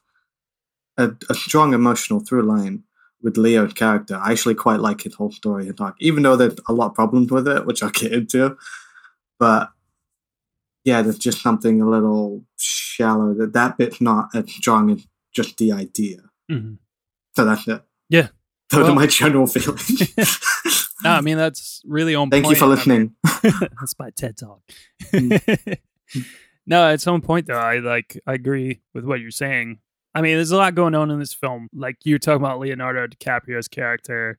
a, a strong emotional through line with Leo's character. I actually quite like his whole story and arc, even though there's a lot of problems with it, which I'll get into. But yeah, there's just something a little shallow. That that bit's not as strong as just the idea. Mhm. So that's it. Yeah. Those Well- are my general feelings. No, I mean that's really on. Thank you point. for I mean, listening. that's my TED talk. Mm. no, at some point though, I like I agree with what you're saying. I mean, there's a lot going on in this film. Like you're talking about Leonardo DiCaprio's character.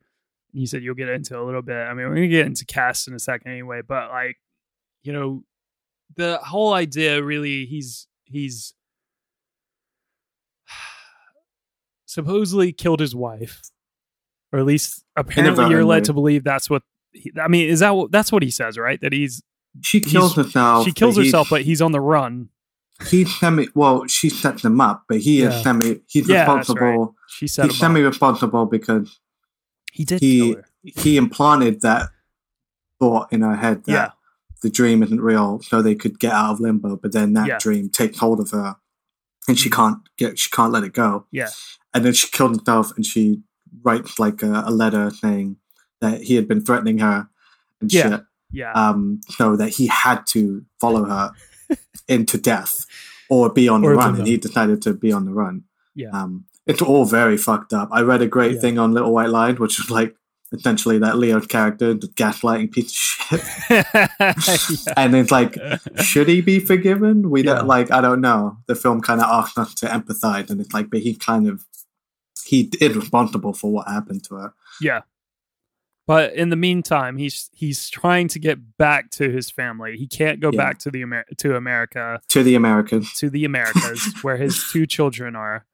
You said you'll get into a little bit. I mean, we're gonna get into cast in a second anyway, but like, you know, the whole idea really he's he's supposedly killed his wife, or at least apparently you're led to believe that's what. He, I mean, is that what, that's what he says, right? That he's She kills he's- herself. She kills but he- herself, but he's on the run. he's semi. Well, she sets him up, but he Yeah. is semi. He's Yeah, responsible. She set He's semi-responsible because He did he he implanted that thought in her head that Yeah. the dream isn't real, so they could get out of limbo. But then that Yeah. dream takes hold of her, and she mm-hmm. can't get she can't let it go. Yeah. And then she killed herself, and she writes like a, a letter saying that he had been threatening her and Yeah. shit. Yeah. Um, so that he had to follow her into death or be on the Or to run, the- and he decided to be on the run. Yeah. Um, it's all very fucked up. I read a great Yeah. thing on Little White Lies, which was like essentially that Leo's character, the gaslighting piece of shit. Yeah. and it's like, should he be forgiven? We Yeah. don't like. I don't know. The film kind of asks us to empathize, and it's like, but he kind of he is responsible for what happened to her. Yeah. But in the meantime, he's he's trying to get back to his family. He can't go Yeah. back to the Amer- to America To the Americas to the Americas where his two children are,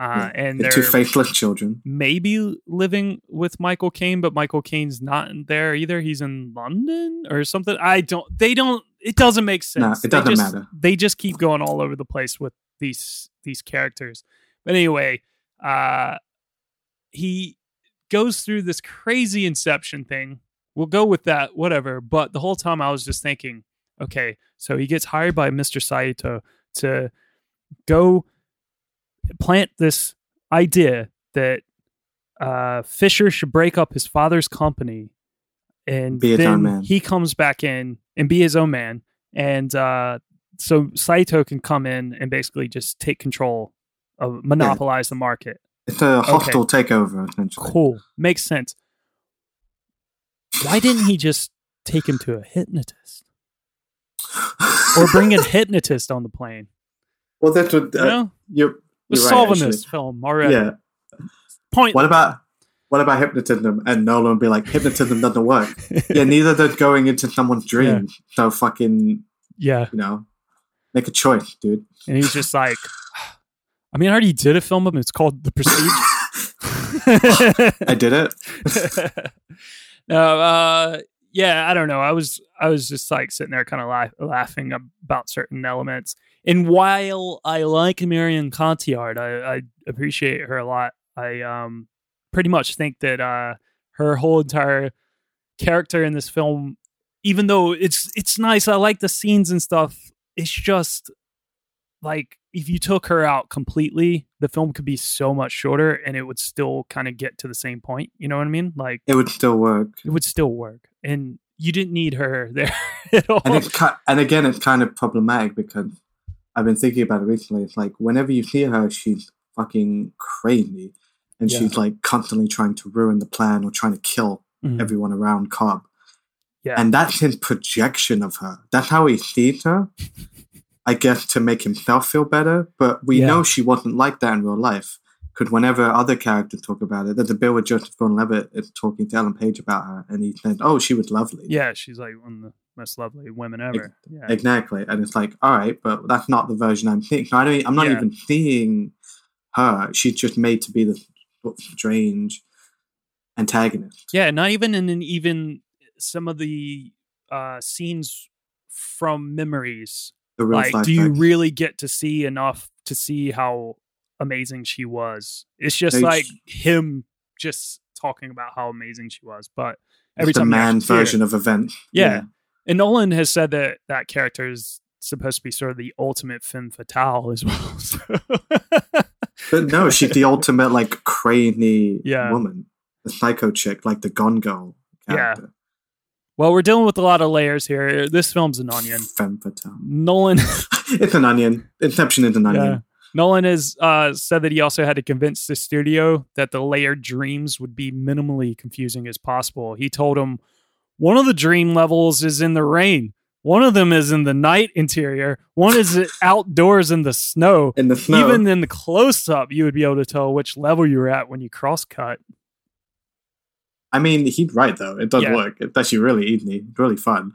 uh, and the they're two faithless children. maybe living with Michael Caine, but Michael Caine's not there either. He's in London or something. I don't. They don't. It doesn't make sense. No, it doesn't just- matter. They just keep going all over the place with these these characters. But anyway, uh, he goes through this crazy inception thing. We'll go with that, whatever. But the whole time I was just thinking, okay, so he gets hired by Mr. Saito to go plant this idea that uh, Fischer should break up his father's company, and Be then he comes back in and be his own man, and uh, so Saito can come in and basically just take control of monopolize the market. It's a hostile takeover, essentially. Cool, makes sense. Why didn't he just take him to a hypnotist or bring a hypnotist on the plane? Well, that's what uh, You know? you're, We're you're solving this film already. Yeah. Point. What about what about hypnotism? And Nolan would be like, hypnotism doesn't work. yeah, neither does going into someone's dream. So fucking, Yeah. you know, make a choice, dude. And he's just like, I mean, I already did a film of it. It's called The Prestige. I did it. no, uh, yeah, I don't know. I was, I was just like sitting there, kind of laugh, laughing about certain elements. And while I like Marion Cotillard, I, I appreciate her a lot. I um, pretty much think that uh, her whole entire character in this film, even though it's it's nice, I like the scenes and stuff. It's just like if you took her out completely, the film could be so much shorter, and it would still kind of get to the same point. You know what I mean? Like It would still work. it would still work, and you didn't need her there at all. And it's ki- and again, it's kind of problematic because I've been thinking about it recently. It's like whenever you see her, she's fucking crazy, and Yeah. she's like constantly trying to ruin the plan or trying to kill Mhm. everyone around Cobb. Yeah. And that's his projection of her. That's how he sees her. I guess to make himself feel better. But we Yeah. know she wasn't like that in real life. Because whenever other characters talk about it, there's a bit where Joseph Gordon-Levitt is talking to Ellen Page about her, and he said, "Oh, she was lovely." yeah, she's like one of the most lovely women ever. Yeah. Exactly. And it's like, all right, but that's not the version I'm seeing. So I don't, I'm not Yeah. even seeing her. She's just made to be this of strange antagonist. Yeah, not even in, in even some of the uh, scenes from memories. The like, do you really get to see enough to see how amazing she was? It's just like him just talking about how amazing she was. But every It's the time you man actually see her- version of events. yeah. and Nolan has said that that character is supposed to be sort of the ultimate femme fatale as well. So- But no, she's the ultimate like crazy Yeah. woman, the psycho chick, like the Gone Girl character. Well, we're dealing with a lot of layers here. This film's an onion. Femme fatale. Nolan. It's an onion. Inception is an onion. Yeah. Nolan has uh, said that he also had to convince the studio that the layered dreams would be minimally confusing as possible. He told him one of the dream levels is in the rain, one of them is in the night interior, one is outdoors in the snow. In the snow. Even in the close up, you would be able to tell which level you were at when you cross cut. I mean, he's right though. It does Yeah. work. It's actually really easy. It's really fun.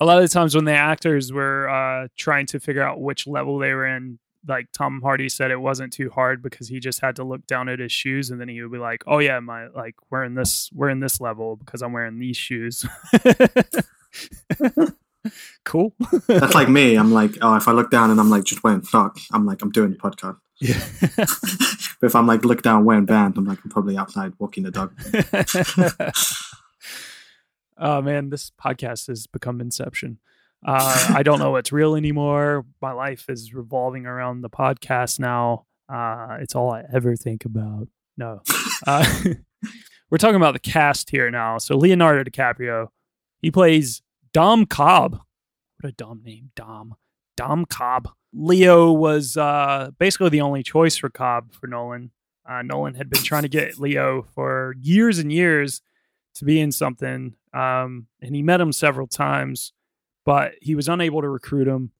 a lot of the times when the actors were uh, trying to figure out which level they were in, like Tom Hardy said, it wasn't too hard because he just had to look down at his shoes and then he would be like, "Oh yeah, my like we're in this we're in this level because I'm wearing these shoes." cool. That's like me. I'm like, oh, if I look down and I'm like just wearing socks, I'm like, I'm doing the podcast. Yeah. but if I'm like look down wearing bands, I'm like, I'm probably outside walking the dog. oh man, this podcast has become Inception. Uh, I don't know what's real anymore. My life is revolving around the podcast now. Uh, it's all I ever think about. No, uh, we're talking about the cast here now. So Leonardo DiCaprio, he plays Dom Cobb. What a dumb name, Dom. Dom Cobb. Leo was uh, basically the only choice for Cobb for Nolan. Uh, Nolan had been trying to get Leo for years and years to be in something, um, and he met him several times, but he was unable to recruit him.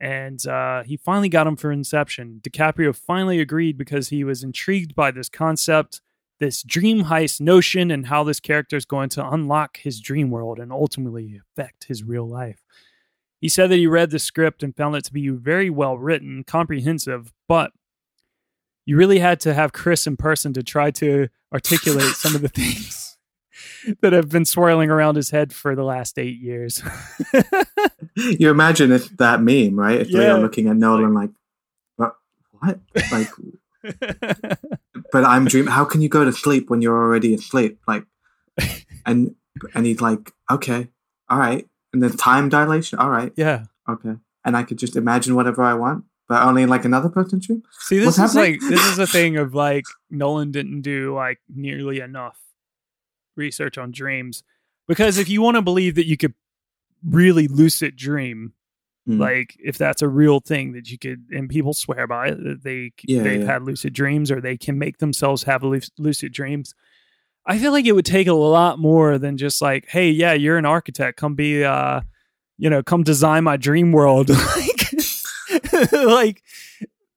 And uh, he finally got him for Inception. DiCaprio finally agreed because he was intrigued by this concept, this dream heist notion, and how this character is going to unlock his dream world and ultimately affect his real life. He said that he read the script and found it to be very well written, comprehensive, but you really had to have Chris in person to try to articulate some of the things that have been swirling around his head for the last eight years. you imagine if that meme, right? If Yeah. are looking at Nolan like, what? What? Like, but I'm dreaming. How can you go to sleep when you're already asleep? Like, and and he's like, okay, all right, and then time dilation, all right, Yeah. okay, and I could just imagine whatever I want, but only in like another person's dream. See, this What's is happening? like this is a thing of like Nolan didn't do like nearly enough research on dreams because if you want to believe that you could really lucid dream, Mm. like if that's a real thing that you could and people swear by it that they Yeah, they've yeah. had lucid dreams or they can make themselves have lucid dreams. I feel like it would take a lot more than just like, hey, yeah, you're an architect, come be uh you know, come design my dream world. like like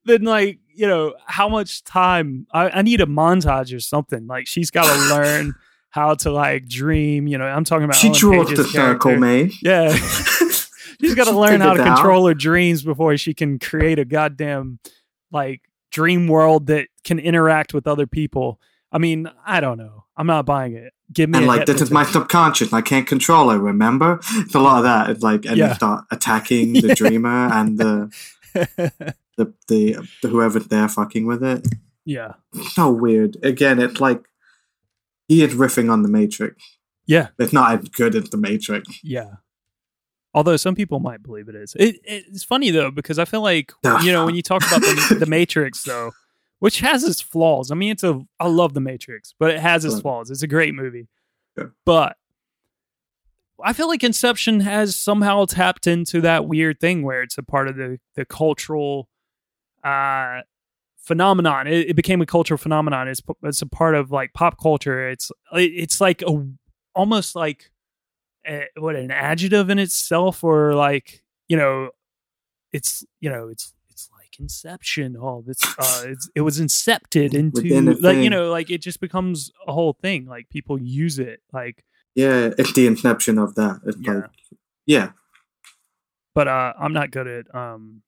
then like, you know, how much time I, I need a montage or something. Like she's gotta learn how to like dream, you know, I'm talking about she Ellen draws Page's the circle, character. mate. Yeah. She's got to learn how to out. control her dreams before she can create a goddamn like dream world that can interact with other people. I mean, I don't know. I'm not buying it. Give me and like this is my subconscious. I can't control it. Remember, it's a lot of that. It's like and Yeah. they start attacking the dreamer and the, the the the whoever's there fucking with it. yeah. so weird. Again, it's like he is riffing on the Matrix. Yeah. It's not as good as the Matrix. Yeah. Although some people might believe it is. It, it's funny though because I feel like you know when you talk about the, the Matrix though, which has its flaws. I mean, it's a I love the Matrix, but it has its flaws. It's a great movie, Yeah. but I feel like Inception has somehow tapped into that weird thing where it's a part of the the cultural uh phenomenon. It, it became a cultural phenomenon. It's it's a part of like pop culture. It's it's like a almost like a, what an adjective in itself, or like you know, it's you know, it's Inception. Oh, it's uh, it's it was incepted into like you know, like it just becomes a whole thing. Like people use it. Like, Yeah, it's the inception of that. It's Yeah. like, yeah, but uh, I'm not good at um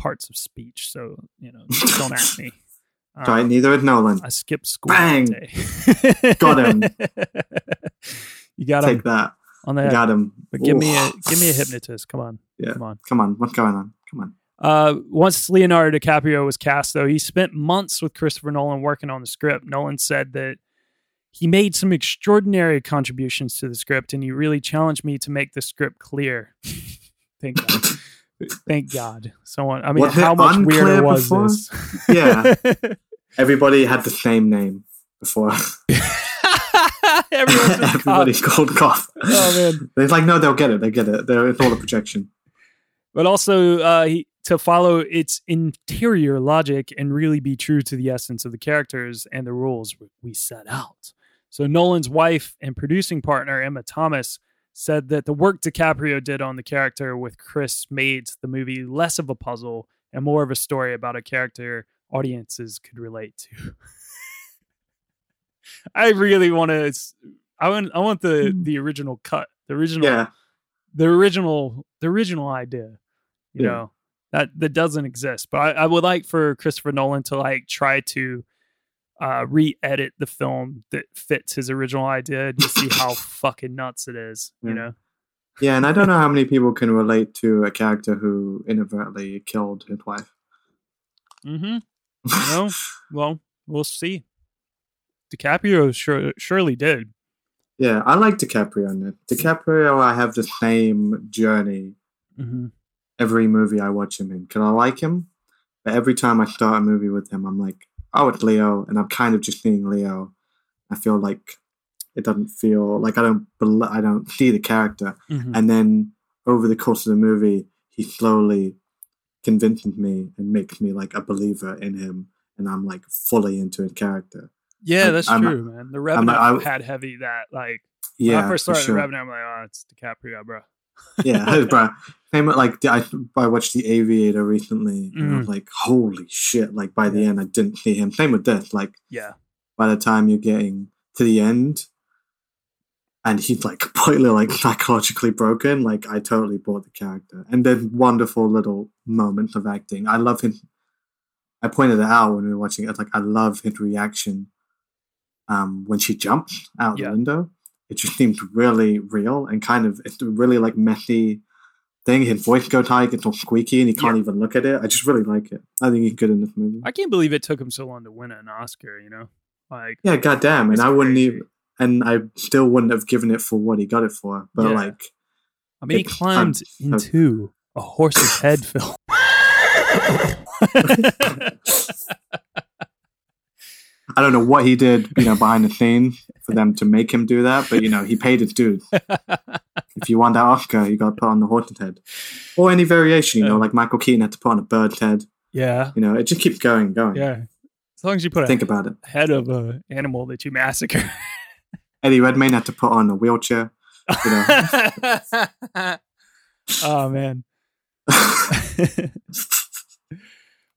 parts of speech, so you know, don't ask me. right. Um, Neither is Nolan. I skipped school. Bang! Got him. you got him Take that. on that. got him. But give me a give me a hypnotist. Come on, Yeah. come on. Come on, what's going on? Come on. Uh, once Leonardo DiCaprio was cast, though, he spent months with Christopher Nolan working on the script. Nolan said that he made some extraordinary contributions to the script, and he really challenged me to make the script clear. Thank God. Thank God. Someone. I mean, Was how much weirder was before? this? Yeah. Everybody had the same name before. Everybody's called Cobb. Oh man. It's like, no, they'll get it. They get it. They're, it's all a projection. but also uh, he, to follow its interior logic and really be true to the essence of the characters and the rules we set out. So Nolan's wife and producing partner Emma Thomas said that the work DiCaprio did on the character with Chris made the movie less of a puzzle and more of a story about a character audiences could relate to. I really want to. I want. I want the the original cut. The original Yeah. the original the original idea you Yeah. know that that doesn't exist. But I, I would like for christopher nolan to like try to uh re-edit the film that fits his original idea and just see how fucking nuts it is you know? Yeah, and I don't know how many people can relate to a character who inadvertently killed his wife. mm-hmm. Know well we'll see. DiCaprio sure, surely did. Yeah, I like DiCaprio in it. DiCaprio, I have the same journey mm-hmm. Every movie I watch him in. Because I like him, but every time I start a movie with him, I'm like, oh, it's Leo, and I'm kind of just seeing Leo. I feel like it doesn't feel like I don't bel I don't see the character, Mhm. and then over the course of the movie, he slowly convinces me and makes me like a believer in him, and I'm like fully into his character. yeah that's I'm- true man the revenant I- had heavy that like when Yeah, i first started sure. the revenant i'm like oh it's DiCaprio bro yeah. Same with, like I, I watched The Aviator recently, and I was like, "Holy shit!" Like by the end, I didn't see him. Same with this. Like yeah by the time you're getting to the end, and he's like completely like psychologically broken. Like I totally bought the character, and there's wonderful little moments of acting. I love him. I pointed it out when we were watching it. Like I love his reaction um, when she jumps out Yeah. the window. It just seems really real and kind of it's really like messy thing. His voice goes high, gets all squeaky, and he can't even look at it. I just really like it. I think he's good in this movie. I can't believe it took him so long to win an Oscar. You know, like Yeah, goddamn, and I wouldn't even, and I still wouldn't have given it for what he got it for. But Yeah. like, I mean, he climbed I'm- into a horse's head, Fil. I don't know what he did, you know, behind the scenes them to make him do that, but you know, he paid his dues. if you want that Oscar, you got to put on the horse's head, or any variation. You know, like Michael Keaton had to put on a bird's head. yeah, You know, it just keeps going, and going. yeah. As long as you put Think a about it. head of an animal that you massacre. Eddie Redmayne had to put on a wheelchair. You know, oh man.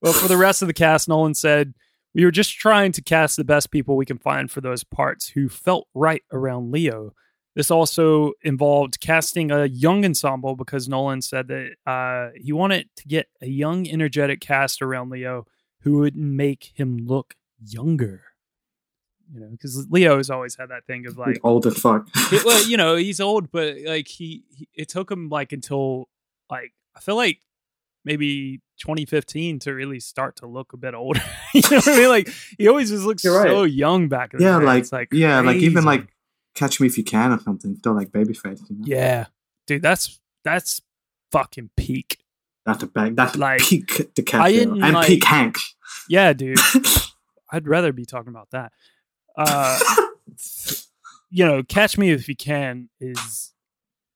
well, for the rest of the cast, Nolan said, We were just trying to cast the best people we can find for those parts who felt right around Leo. This also involved casting a young ensemble because Nolan said that uh, he wanted to get a young, energetic cast around Leo who would make him look younger. You know, because Leo has always had that thing of like, old as fuck. it- well, you know, he's old, but like he, he, it took him like until like I feel like maybe 2015 to really start to look a bit older. you know what I mean? Like he always just looks right. so young back in the yeah, like, like yeah, like even like Catch Me If You Can or something, still like babyface. You know? yeah, dude, that's that's fucking peak. That's a bang. That's Like, peak DiCaprio and like- peak Hanks. Yeah, dude. I'd rather be talking about that. Uh, you know, Catch Me If You Can is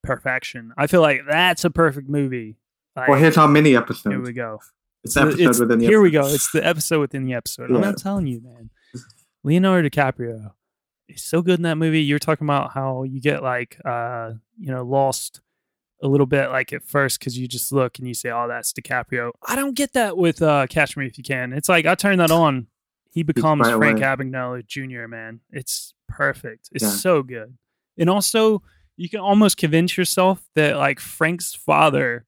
perfection. I feel like that's a perfect movie. Like, well, here's our mini here we go. It's the episode It's- within the episode. here episode. we go. It's the episode within the episode. I'm not telling you, man. Leonardo DiCaprio is so good in that movie. You're talking about how you get like, uh, you know, lost a little bit like at first because you just look and you say, "Oh, that's DiCaprio." I don't get that with uh, Catch Me If You Can. It's like I turn that on, he becomes Frank away. Abagnale Jr. Man, it's perfect. It's Yeah. so good, and also you can almost convince yourself that like Frank's father.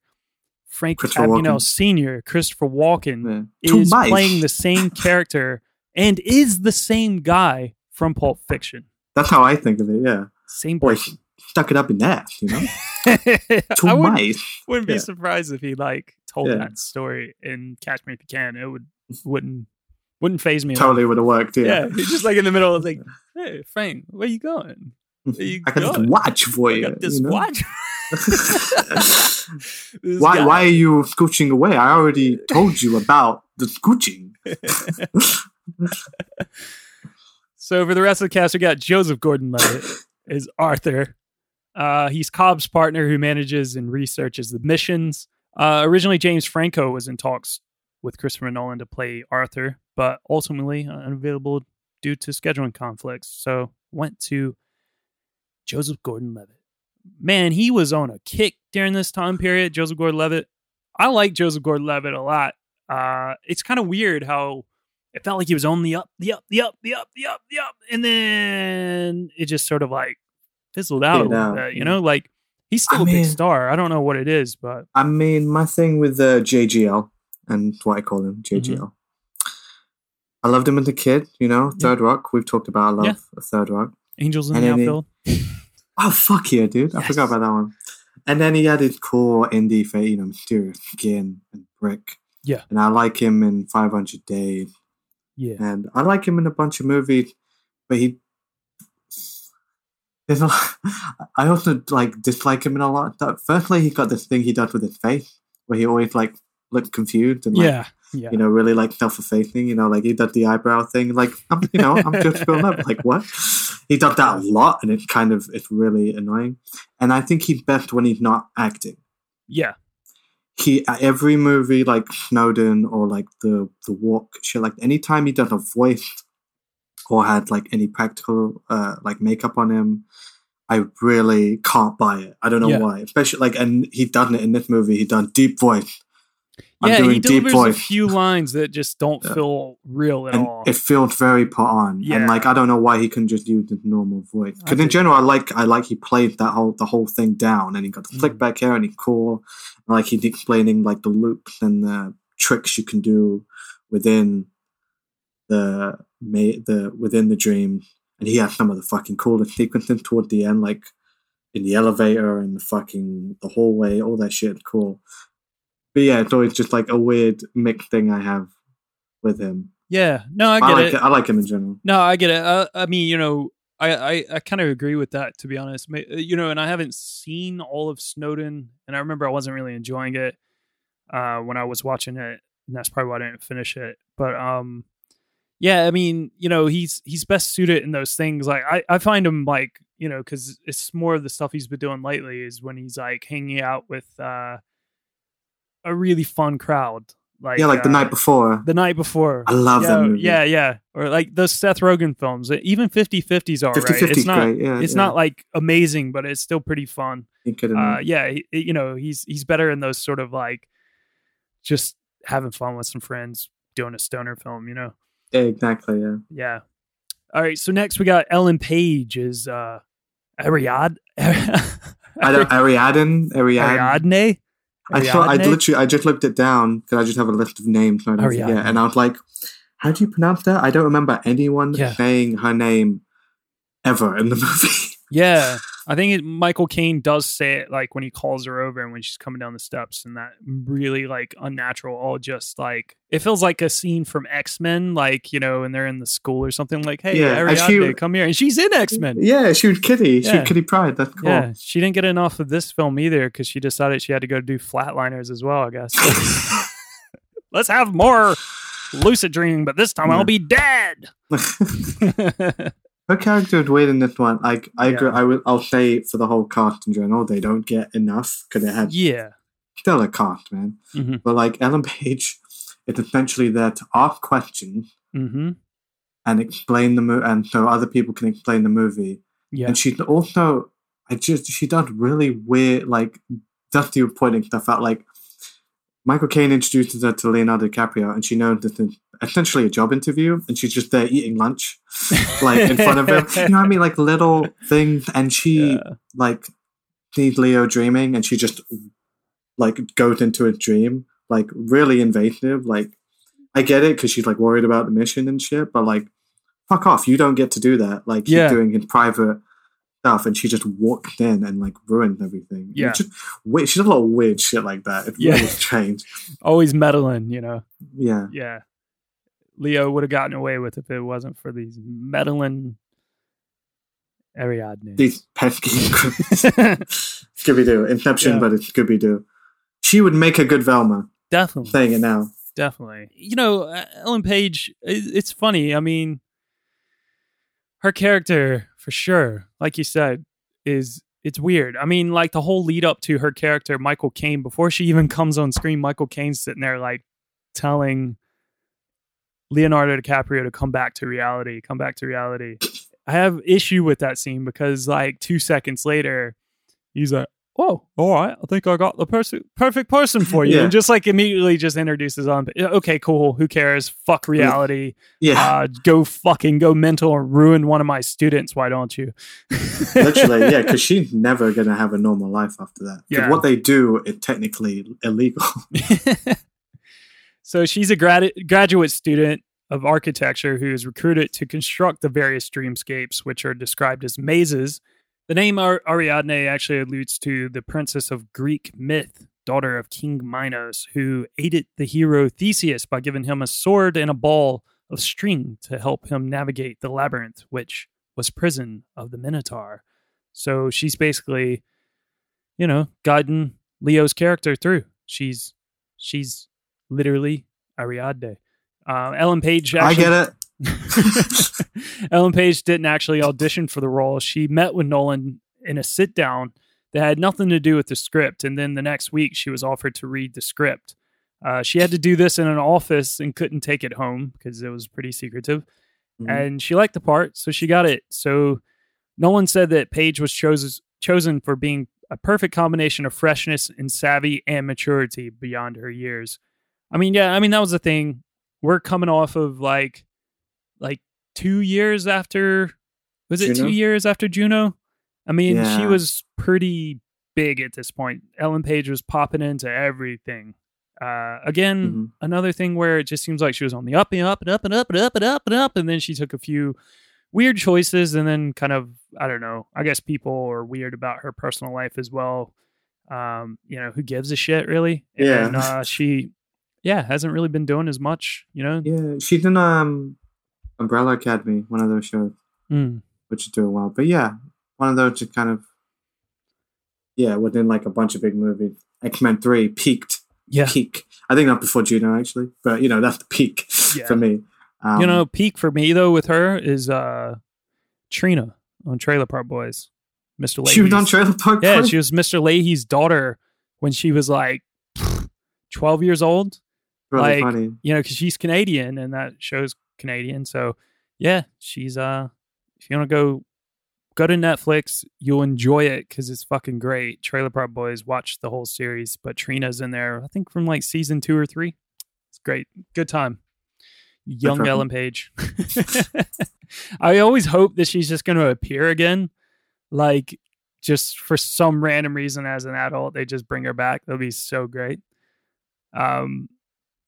Frank Abagnale Sr., Christopher Walken, Yeah. Is playing the same character and is the same guy from Pulp Fiction. That's how I think of it. Yeah. Same Boy, person. stuck it up in that. You know, too I wouldn't, much. wouldn't be Yeah. surprised if he like told Yeah. that story in Catch Me If You Can. It would wouldn't wouldn't phase me. Totally would have worked. Yeah, Yeah. just like in the middle of like, hey Frank, where you going? I got this watch for I you. got this you know? watch. This why? guy- Why are you scooching away? I already told you about the scooching. So for the rest of the cast, we got Joseph Gordon-Levitt as Arthur. Uh, he's Cobb's partner who manages and researches the missions. Uh, originally, James Franco was in talks with Christopher Nolan to play Arthur, but ultimately unavailable due to scheduling conflicts. So went to Joseph Gordon-Levitt. Man, he was on a kick during this time period. Joseph Gordon-Levitt. I like Joseph Gordon-Levitt a lot. Uh, it's kind of weird how it felt like he was on the up, the up, the up, the up, the up, the up, and then it just sort of like fizzled out a little out, bit. You know, like he's still I a big star. I don't know what it is, but I mean, my thing with uh, JGL and what I call him, JGL. Mm-hmm. I loved him as a kid, you know. Third Rock, we've talked about. I love Yeah. Third Rock. Angels in And the then he- outfield. Oh fuck yeah, dude! I forgot about that one. And then he had his core indie face, you know, mysterious skin and brick. Yeah. And I like him in Five Hundred Days, Yeah, and I like him in a bunch of movies, but he. There's a, I also like dislike him in a lot. of stuff. Firstly, he got this thing he does with his face, where he always like looks confused and like, yeah, yeah. you know, really like self-effacing. You know, like he did the eyebrow thing. Like, I'm, you know, I'm just going up. Like, what? He does that a lot, and it's kind of it's really annoying. And I think he's best when he's not acting. yeah, He every movie like Snowden or like the the Walk shit. Like anytime he does a voice or had like any practical uh like makeup on him. I really can't buy it. I don't know Yeah. why. Especially like, and he done it in this movie. He done deep voice. Yeah. He delivers a few lines that just don't Yeah. feel real at and all. it feels very put on. Yeah. And like I don't know why he can just use the normal voice. Because in general, I like I like he played that whole the whole thing down, and he got the Mm. flick back here, and he's cool. And, like he's explaining like the loops and the tricks you can do within the ma- the within the dream. And he has some of the fucking coolest sequences toward the end, like in the elevator and the fucking the hallway, all that shit. Cool. But yeah, it's always just like a weird mixed thing I have with him. Yeah, no, I I, get like it. it. I like him in general. No, I get it. Uh, I mean, you know, I I, I kind of agree with that to be honest. Uh, You know, and I haven't seen all of Snowden, and I remember I wasn't really enjoying it uh, when I was watching it, and that's probably why I didn't finish it. But um, yeah, I mean, you know, he's he's best suited in those things. Like I I find him like you know because it's more of the stuff he's been doing lately is when he's like hanging out with uh, a really fun crowd. Like yeah, like the uh, night before. the night before. I love yeah, that movie. Yeah, yeah. Or like those Seth Rogen films. Even 50 50s are 50-50 right. It's not great, yeah, it's yeah. not like amazing, but it's still pretty fun. Uh yeah, he- you know, he's he's better in those sort of like just having fun with some friends doing a stoner film, you know. yeah, exactly. Yeah. Yeah. All right, so next we got Ellen Page is uh Ariad I don't Ariadne. Ariadne. Ariadne? I thought I literally I just looked it down because I just have a list of names so I don't Ariadne. forget, and I was like, "How do you pronounce that?" I don't remember anyone Yeah. saying her name ever in the movie. Yeah, I think it, Michael Caine does say it like when he calls her over and when she's coming down the steps, and that really like unnatural. All just like it feels like a scene from X Men, like you know, and they're in the school or something. Like, hey, Yeah, Ariadne, she- come here, and she's in X Men. yeah, she was Kitty. She was Kitty Pryde. That's cool. Yeah, she didn't get enough of this film either because she decided she had to go do Flatliners as well. I guess. Let's have more lucid dreaming, but this time I'll be dead. Her character is weird in this one. Like I agree. I will. I'll say for the whole cast in general, they don't get enough because it had yeah. still a cast, man. Mhm. But like Ellen Page it's essentially there to ask questions Mm-hmm. and explain the movie, and so other people can explain the movie. Yeah. And she's also, I just, she does really weird, like, Dusty was pointing stuff out. Like, Michael Caine introduces her to Leonardo DiCaprio, and she knows this is essentially a job interview, and she's just there eating lunch, like, in front of him. You know what I mean? Like, little things. And she, Yeah. like, sees Leo dreaming, and she just, like, goes into a dream. Like, really invasive. Like, I get it because she's, like, worried about the mission and shit, but, like, fuck off. You don't get to do that. Like, Yeah. you're doing his private stuff, and she just walked in and, like, ruined everything. Yeah. Just, weird. She does a lot of weird shit like that. It's Yeah. really strange. Always meddling, you know. Yeah. Yeah. Leo would have gotten away with if it wasn't for these meddling Ariadne. These pesky Scooby Doo. Inception, Yeah. but it's Scooby Doo. She would make a good Velma. Definitely. saying it now. Definitely. You know, uh, Ellen Page, it's funny. I mean, her character, for sure, like you said, is it's weird. I mean, like the whole lead up to her character, Michael Caine, before she even comes on screen, Michael Caine's sitting there like telling Leonardo DiCaprio to come back to reality, come back to reality. I have issue with that scene because like two seconds later, he's like, "Oh, all right, I think I got the person, perfect person for you," Yeah. and just like immediately just introduces on. Okay, cool. Who cares? Fuck reality. Yeah. Uh, go fucking go mental and ruin one of my students. Why don't you? Literally, yeah, because she's never going to have a normal life after that. Yeah. what they do is technically illegal. So she's a grad- graduate student of architecture who is recruited to construct the various dreamscapes, which are described as mazes. The name Ar- Ariadne actually alludes to the princess of Greek myth, daughter of King Minos, who aided the hero Theseus by giving him a sword and a ball of string to help him navigate the labyrinth, which was prison of the Minotaur. So she's basically, you know, guiding Leo's character through. She's she's literally Ariadne. Uh, Ellen Page. I get it. Ellen Page didn't actually audition for the role. She met with Nolan in a sit down that had nothing to do with the script. And then the next week, she was offered to read the script. Uh, she had to do this in an office and couldn't take it home because it was pretty secretive. Mhm. And she liked the part, so she got it. So Nolan said that Page was chose- chosen for being a perfect combination of freshness and savvy and maturity beyond her years. I mean, yeah, I mean that was the thing. We're coming off of like like two years after was it Juno? two years after Juno? I mean, she was pretty big at this point. Ellen Page was popping into everything. Uh, again, Mhm. another thing where it just seems like she was on the up and up and up and up and up and up and up, and then she took a few weird choices and then kind of I don't know. I guess people are weird about her personal life as well. Um, you know, who gives a shit really? Yeah. And uh, she, yeah, hasn't really been doing as much. You know. Yeah, she's in um, Umbrella Academy, one of those shows, Mm. which is doing well. But yeah, one of those just kind of, yeah, within like a bunch of big movies. X Men Three peaked. Yeah. Peak. I think not before Juno actually, but you know that's the peak Yeah. for me. Um, you know, peak for me though with her is uh Treena on Trailer Park Boys. Mr. Lahey's. she was on Trailer Park. Yeah, Boys? she was Mr. Lahey's daughter when she was like 12 years old. Really like, funny. You know, because she's Canadian and that show's Canadian. So yeah, she's uh if you want to go go to Netflix, you'll enjoy it because it's fucking great. Trailer Park Boys, watch the whole series. But Treena's in there, I think from like season two or three. It's great. Good time. Young. Ellen Page. I always hope that she's just going to appear again. Like, just for some random reason as an adult, they just bring her back. That'll be so great. Um,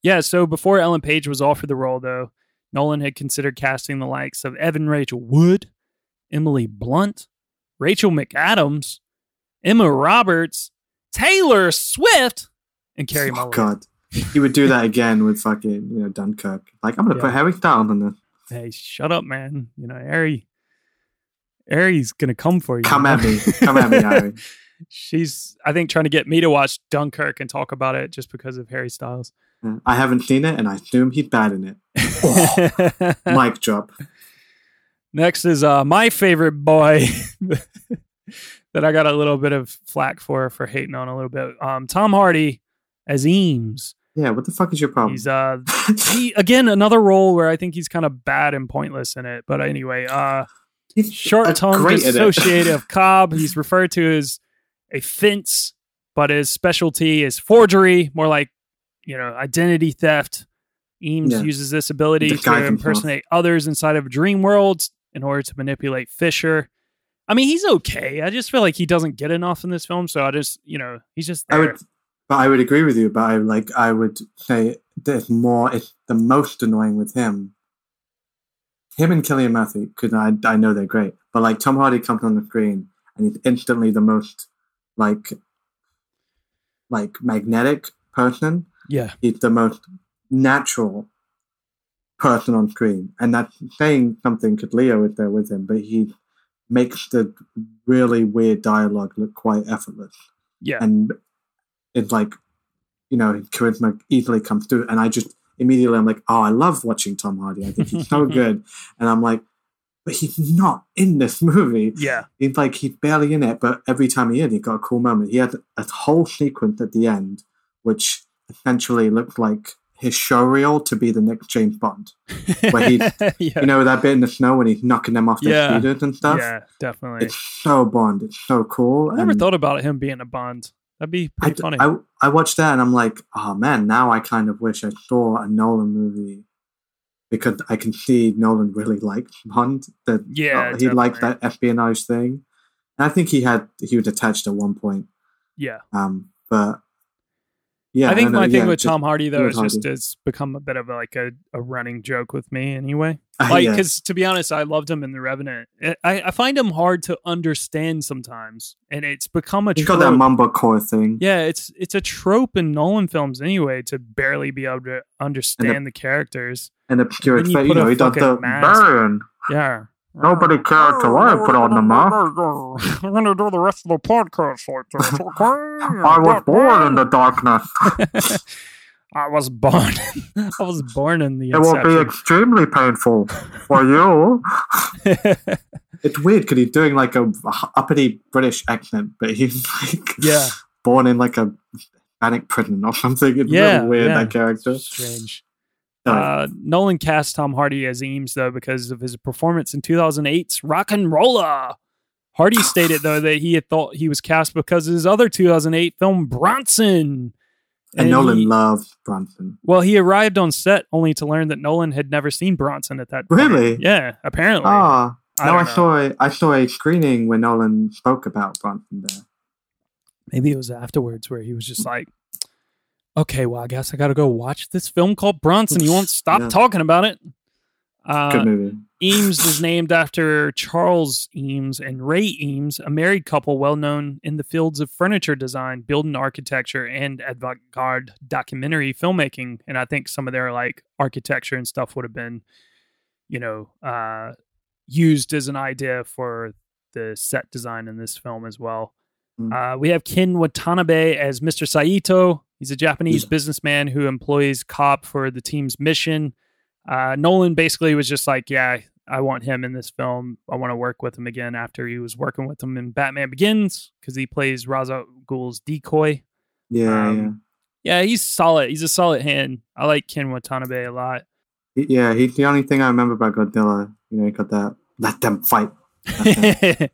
yeah. So before Ellen Page was offered the role, though, Nolan had considered casting the likes of Evan Rachel Wood, Emily Blunt, Rachel McAdams, Emma Roberts, Taylor Swift, and Carey Oh Mulligan. God, he would do that again with fucking you know Dunkirk. Like I'm gonna Yeah. put Harry Styles on this. Hey, shut up, man. You know, Harry. Harry's gonna come for you. Come at me, come at me, Harry. She's, I think, trying to get me to watch Dunkirk and talk about it just because of Harry Styles. I haven't seen it, and I assume he's bad in it. Mic drop. Next is uh, my favorite boy that I got a little bit of flack for for hating on a little bit. Um, Tom Hardy as Eames. Yeah, what the fuck is your problem? He's uh he again another role where I think he's kind of bad and pointless in it. But anyway, uh He's short tongue it. dissociative cobb. He's referred to as a fence, but his specialty is forgery, more like you know identity theft. Eames Yeah. uses this ability The to guy himself. impersonate others inside of dream worlds in order to manipulate Fischer. I mean, he's okay. I just feel like he doesn't get enough in this film, so I just you know he's just I would, but I would agree with you. But I like I would say there's more. It's the most annoying with him. Him and Cillian Murphy, because I I know they're great, but like Tom Hardy comes on the screen and he's instantly the most like like magnetic person. Yeah, He's the most natural person on screen, and that's saying something because Leo is there with him, but he makes the really weird dialogue look quite effortless. Yeah, and it's like you know his charisma easily comes through. And i just immediately i'm like oh i love watching tom hardy. I think he's so good. And i'm like but he's not in this movie. Yeah, he's like he's barely in it but every time he is he got a cool moment. He had a whole sequence at the end which essentially looked like his show reel to be the next james bond where he yeah. you know that bit in the snow when he's knocking them off their Yeah. and stuff Yeah, definitely. it's so bond it's so cool I never and- thought about him being a Bond. That'd be I, pretty funny. I, I watched that and I'm like, oh man, now I kind of wish I saw a Nolan movie because I can see Nolan really liked Bond. That Yeah, uh, he liked that espionage thing. And I think he had he was attached at one point. yeah. Um, but yeah, I think my thing yeah, with Tom Hardy though is just it's become a bit of a, like a, a running joke with me anyway. Uh, Like because to be honest, I loved him in The Revenant. I, I find him hard to understand sometimes, and it's become a he's got that trope. mumblecore thing. Yeah, it's it's a trope in Nolan films anyway to barely be able to understand the characters. And When you face, you put know, he does the mask- burn. Yeah. Nobody cared till I put on the mask. I'm gonna do the rest of the podcast like this. I was born in the darkness. I was born. I was born in the It will be extremely painful for you. It's weird because he's doing like a uppity British accent, but he's like yeah, born in like a panic prison or something. It's yeah, really weird yeah. that character. Strange. Uh, Nolan cast Tom Hardy as Eames though because of his performance in 2008's RocknRolla. Hardy stated though that he had thought he was cast because of his other 2008 film Bronson. and Nolan he- loves Bronson. Well, he arrived on set only to learn that Nolan had never seen Bronson at that point. Really? Yeah, apparently. Ah, I no, don't I, saw a, I saw a screening where Nolan spoke about Bronson there. Maybe it was afterwards where he was just like, okay, well, I guess I got to go watch this film called Bronson. You won't stop Yeah. talking about it. Uh, Good movie. Eames is named after Charles Eames and Ray Eames, a married couple well known in the fields of furniture design, building architecture, and avant garde documentary filmmaking. And I think some of their like architecture and stuff would have been, you know, uh, used as an idea for the set design in this film as well. Uh, we have Ken Watanabe as Mr. Saito. He's a Japanese businessman who employs Cobb for the team's mission. Uh, Nolan basically was just like, yeah, I want him in this film. I want to work with him again after he was working with him in Batman Begins because he plays Ra's al Ghul's decoy. Yeah, Um, Yeah, he's solid. He's a solid hand. I like Ken Watanabe a lot. yeah. He's the only thing I remember about Godzilla. You know, he got that let them fight. Dude,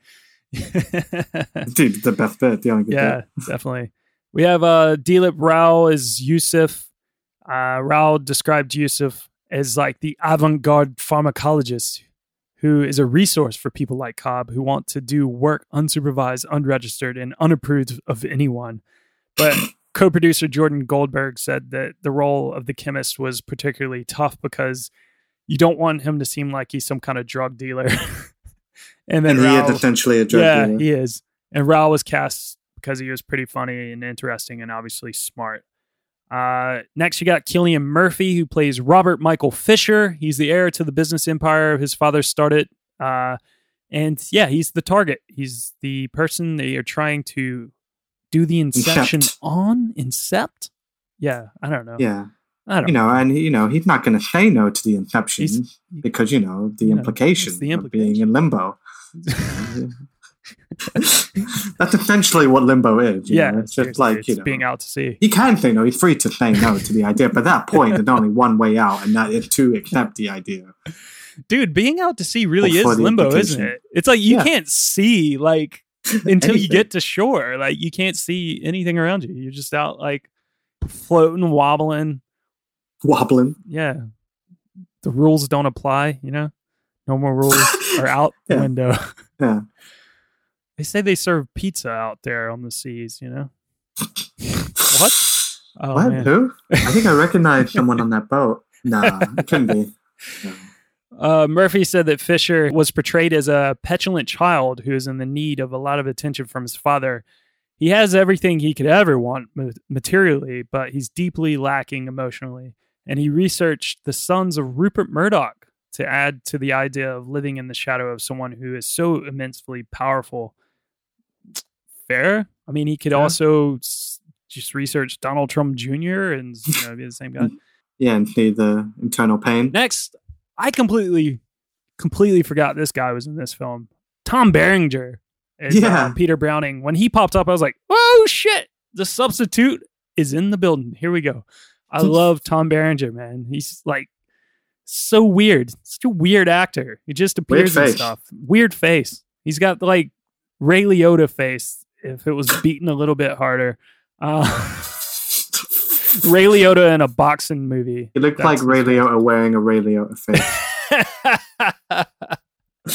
the best bit. The only good yeah, bit. definitely. We have uh Dilip Rao as Yusuf. Uh Rao described Yusuf as like the avant-garde pharmacologist who is a resource for people like Cobb who want to do work unsupervised, unregistered, and unapproved of anyone. But co-producer Jordan Goldberg said that the role of the chemist was particularly tough because you don't want him to seem like he's some kind of drug dealer. and then And he is Rao- essentially a drug yeah, dealer. he is. And Rao was cast because he was pretty funny and interesting and obviously smart. Uh, next, you got Cillian Murphy, who plays Robert Michael Fischer. He's the heir to the business empire his father started. Uh, and yeah, he's the target. He's the person that you're trying to do the inception Incept. on. Incept? Yeah, I don't know. Yeah. I don't You know, and you know, he's not going to say no to the inception He's- because you know the Yeah, implication it's the of being in limbo. That's essentially what limbo is. you yeah, know? it's just like you know, being out to sea. he can say no. He's free to say no to the idea, but at that point, there's only one way out, and that is to accept the idea. dude being out to sea really is limbo isn't it it's like you Yeah. can't see like until you get to shore like you can't see anything around you you're just out like floating wobbling Wobbling. yeah the rules don't apply you know no more rules are out the Yeah. window Yeah. They say they serve pizza out there on the seas you know what oh what? man Who? I think I recognize someone on that boat. Nah, it couldn't be. No. Uh, Murphy said that Fischer was portrayed as a petulant child who is in the need of a lot of attention from his father. He has everything he could ever want materially, but he's deeply lacking emotionally. And he researched the sons of Rupert Murdoch to add to the idea of living in the shadow of someone who is so immensely powerful. Fair. I mean, he could Yeah. also s- just research Donald Trump Jr. and you know be the same guy. Yeah, and see the internal pain. Next, I completely, completely forgot this guy was in this film. Tom Berenger is Yeah. uh, Peter Browning. When he popped up, I was like, "Oh shit!" The substitute is in the building. Here we go. I love Tom Berenger, man. He's like so weird. Such a weird actor. He just appears in face. stuff. Weird face. He's got like Ray Liotta face. If it was beaten a little bit harder. Uh, Ray Liotta in a boxing movie. He looked That's like Ray Liotta wearing a Ray Liotta face.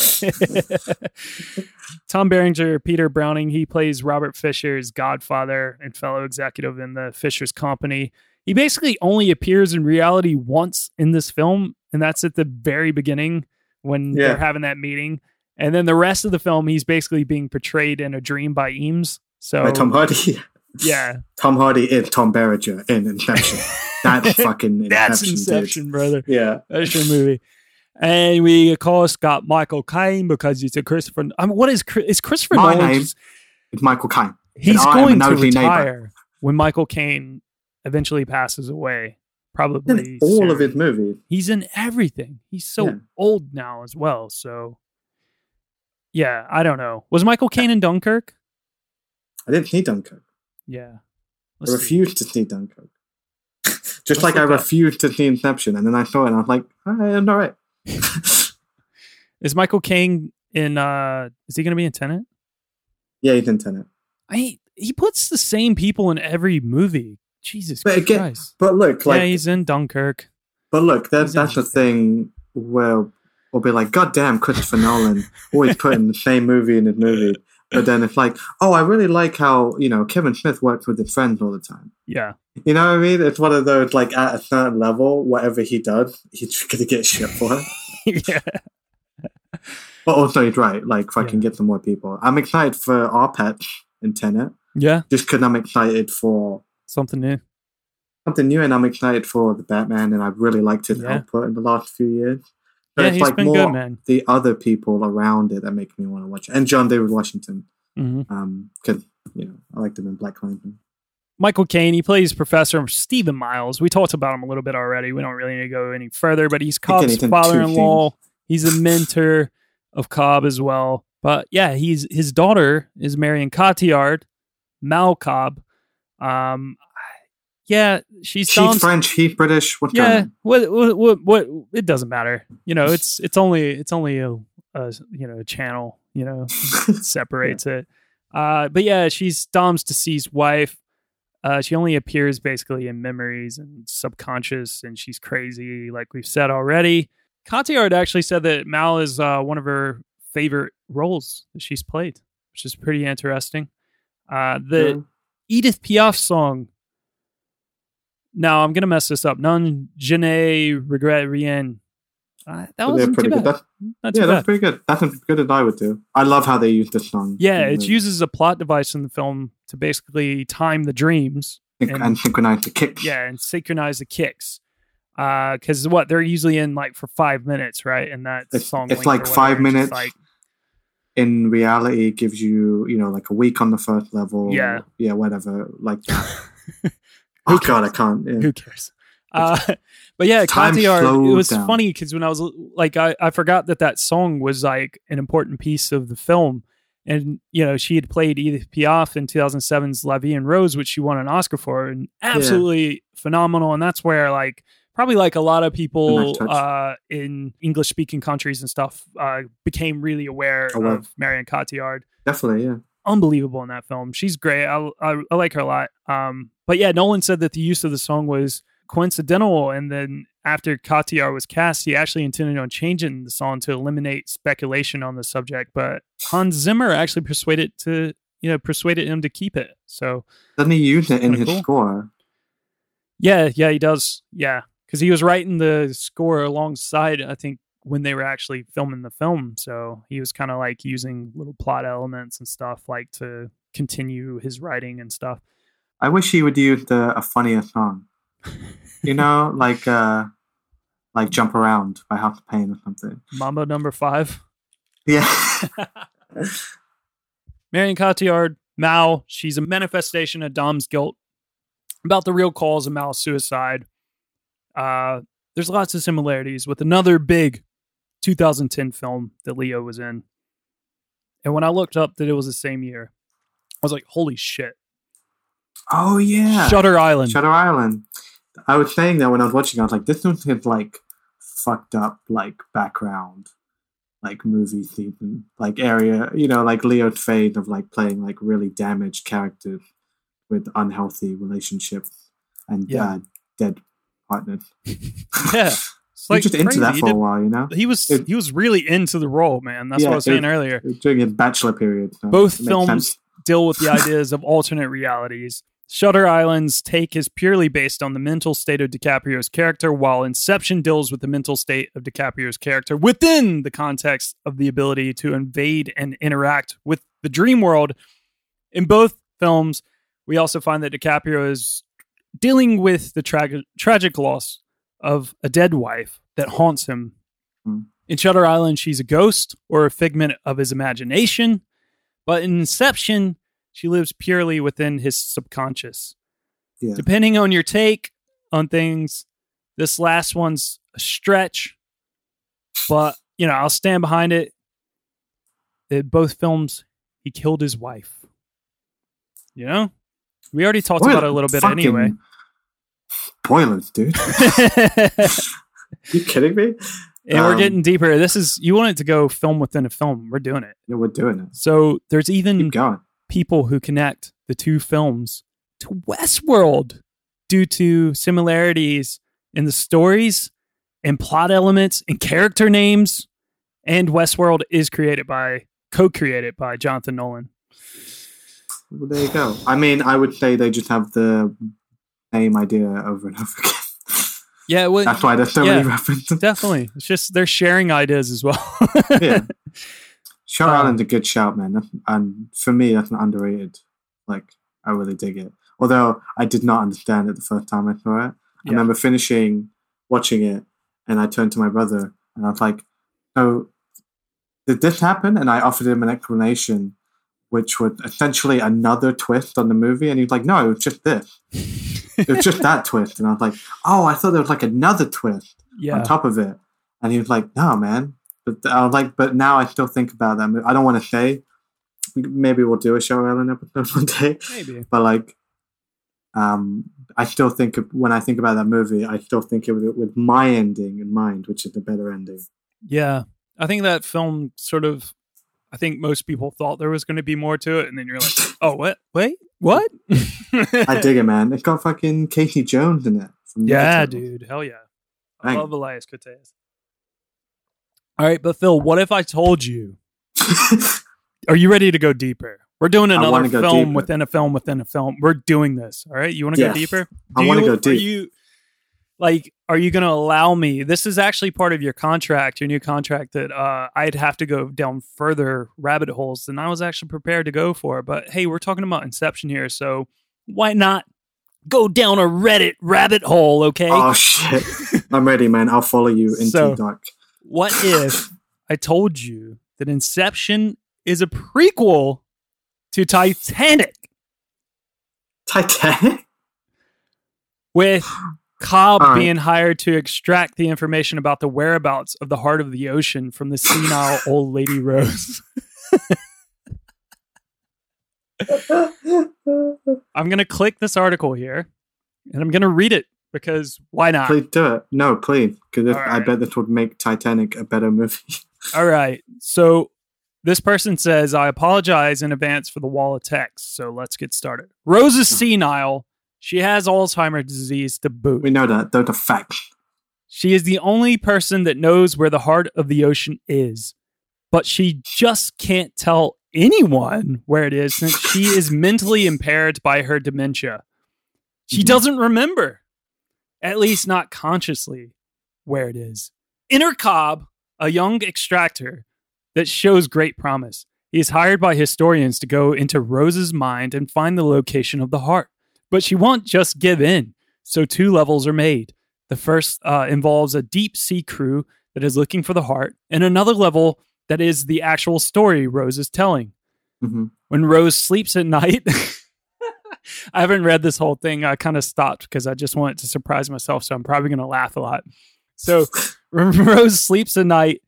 Tom Berenger, Peter Browning, he plays Robert Fischer's godfather and fellow executive in the Fischer's Company. He basically only appears in reality once in this film, and that's at the very beginning when Yeah. they're having that meeting. And then the rest of the film, he's basically being portrayed in a dream by Eames. So By Tom Hardy. yeah, Tom Hardy is Tom Berenger in Inception. That's fucking Inception. that's dude. Inception, brother. Yeah. That's your movie. And we of course got Michael Caine because he's a Christopher. I mean, what is is Christopher My Nolan? name just- is Michael Caine. he's and I am a going to nosy neighbor. retire when Michael Caine eventually passes away. Probably In all of his movies. He's in everything. He's so Yeah. old now as well. So yeah, I don't know. Was Michael Caine in Dunkirk? I didn't see Dunkirk. Yeah. I Let's see. refused to see Dunkirk. Just Let's like I look up. refused to see Inception, and then I saw it, and I was like, all right, I'm all right. Is Michael Caine in? uh Is he going to be in Tenet? yeah, he's in Tenet. I he puts the same people in every movie. Jesus But again, Christ! but look, like, yeah, he's in Dunkirk. but look, that, that's the thing where we'll be like, God damn, Christopher Nolan always putting the same movie in his movie. But then it's like, oh, I really like how you know Kevin Smith works with his friends all the time. Yeah, You know what I mean? It's one of those like at a certain level, whatever he does, he's gonna get shit for. yeah. But also, he's right. Like, if I fucking get some more people. I'm excited for our pets in Tenet. Yeah, Just because I'm excited for something new. something new, and I'm excited for the Batman, and I've really liked his Yeah. output in the last few years. So Yeah, it's he's like been more good, man. the other people around it that make me want to watch it. And John David Washington, hmm um, because you know I liked him in BlacKkKlansman. Michael Caine, he plays Professor Stephen Miles. We talked about him a little bit already. We don't really need to go any further, but he's Cobb's father-in-law. He's a mentor of Cobb as well. But yeah, he's his daughter is Marion Cotillard, Mal Cobb. Um, yeah, she's She's Dom's- French, he's British. Going yeah, what, what, what, what? It doesn't matter. You know, it's it's only it's only a, a you know a channel. You know, separates it. Uh, but yeah, she's Dom's deceased wife. Uh, she only appears basically in memories and subconscious, and she's crazy, like we've said already. Cotillard actually said that Mal is uh, one of her favorite roles that she's played, which is pretty interesting. Uh, the Yeah. Edith Piaf song. Now I'm gonna mess this up. Non je ne regrette rien. Uh, that wasn't pretty too good. bad. That's, yeah, bad. that's pretty good. That's as good as I would do. I love how they use this song. Yeah, it the- uses a plot device in the film to basically time the dreams and- and, synchronize the kicks. yeah, and synchronize the kicks. Because what they're usually in like for five minutes, right? And that It's- song, it's like five whatever, it's just minutes. In reality, gives you, you know, like a week on the first level. Yeah. Yeah, whatever. Like that. oh, God, I can't. Yeah. who cares? Uh, but yeah, Cotillard. It was down. funny because when I was like, I, I forgot that that song was like an important piece of the film. And you know, she had played Edith Piaf in 2007's La Vie en Rose, which she won an Oscar for, and absolutely phenomenal. And that's where like probably like a lot of people uh, in English speaking countries and stuff uh, became really aware Aware. of Marion Cotillard Definitely, yeah. Unbelievable in that film. She's great. I, I, I like her a lot. Um, but yeah, Nolan said that the use of the song was coincidental, and then after Cotillard was cast, he actually intended on changing the song to eliminate speculation on the subject. But Hans Zimmer actually persuaded to you know persuaded him to keep it. So Doesn't he use it in his cool. score? yeah, yeah, he does. Yeah, because he was writing the score alongside, I think, when they were actually filming the film. So he was kind of like using little plot elements and stuff like to continue his writing and stuff. I wish he would use the, a funnier song. You know, like uh like Jump Around by House of Pain or something. Mambo number five. Yeah. Marion Cotillard, Mal, she's a manifestation of Dom's guilt about the real cause of Mal's suicide. Uh, there's lots of similarities with another big 2010 film that Leo was in. And when I looked up that it was the same year, I was like, holy shit. oh yeah. Shutter Island. Shutter Island. I was saying that when I was watching, I was like, this was his like fucked up like background, like movie season, like area, you know, like Leo's fate of like playing like really damaged characters with unhealthy relationships and Yeah. uh, dead partners. yeah. It's He was just into that for a while, you know. He was It- he was really into the role, man. That's what I was saying it- earlier. During his bachelor period. so Both films sense. deal with the ideas of alternate realities. Shutter Island's take is purely based on the mental state of DiCaprio's character, while Inception deals with the mental state of DiCaprio's character within the context of the ability to invade and interact with the dream world. In both films, we also find that DiCaprio is dealing with the tra- tragic loss of a dead wife that haunts him. Hmm. In Shutter Island, she's a ghost or a figment of his imagination. But in Inception, she lives purely within his subconscious. Yeah. Depending on your take on things, this last one's a stretch, but you know, I'll stand behind it. In both films, he killed his wife. You know? We already talked about it a little bit anyway. Spoilers, dude. you kidding me? And we're Um, getting deeper. This is you wanted to go film within a film. We're doing it. Yeah, we're doing it. So there's even people who connect the two films to Westworld due to similarities in the stories and plot elements and character names. And Westworld is created by, co created by Jonathan Nolan. Well, there you go. I mean, I would say they just have the same idea over and over again. Yeah, well, That's why there's so yeah, many references. Definitely. It's just they're sharing ideas as well. Yeah. Shutter Um, Island's a good shout, man. That's- And for me, that's an underrated. Like, I really dig it. Although I did not understand it the first time I saw it. I remember finishing watching it, and I turned to my brother, and I was like, "So, did this happen?" And I offered him an explanation, which was essentially another twist on the movie, and he was like, "No, it was just this. it was just that twist." And I was like, "Oh, I thought there was like another twist." Yeah. on top of it. And he was like, "No, man." But I was like, "But now I still think about that. movie. I don't want to say. Maybe we'll do a show Ellen episode one day. Maybe. But like, um, I still think of, when I think about that movie, I still think of it with my ending in mind, which is the better ending. Yeah. I think that film sort of I think most people thought there was going to be more to it and then you're like, "Oh, what? Wait. What?" I dig it, man. It's got fucking Casey Jones in it. Yeah, dude. Hell yeah. I Bang. love Elias Koteas. All right, but Fil, what if I told you? Are you ready to go deeper? We're doing another film deeper. within a film within a film. We're doing this. All right. You want to Yes. go deeper? I wanna go Are deep. you like? Are you going to allow me? This is actually part of your contract, your new contract. That uh, I'd have to go down further rabbit holes than I was actually prepared to go for. But hey, we're talking about Inception here, so why not go down a Reddit rabbit hole? Okay. Oh shit! I'm ready, man. I'll follow you into So- dark. What if I told you that Inception is a prequel to Titanic Titanic. with Cobb right. being hired to extract the information about the whereabouts of the heart of the ocean from the senile old lady Rose? I'm going to click this article here and I'm going to read it because why not? Please do it. No, please, because All I right. bet this would make Titanic a better movie. All right. So this person says, I apologize in advance for the wall of text. So let's get started. Rose is senile. She has Alzheimer's disease to boot. we know that. Those are facts. She is the only person that knows where the heart of the ocean is, but she just can't tell anyone where it is since she is mentally impaired by her dementia. She Mhm. doesn't remember, at least not consciously, where it is. Enter Cobb, a young extractor that shows great promise. He is hired by historians to go into Rose's mind and find the location of the heart. But she won't just give in, so two levels are made. The first uh, involves a deep sea crew that is looking for the heart, and another level that is the actual story Rose is telling. hmm When Rose sleeps at night, I haven't read this whole thing. I kind of stopped because I just wanted to surprise myself, so I'm probably going to laugh a lot. So, when Rose sleeps at night.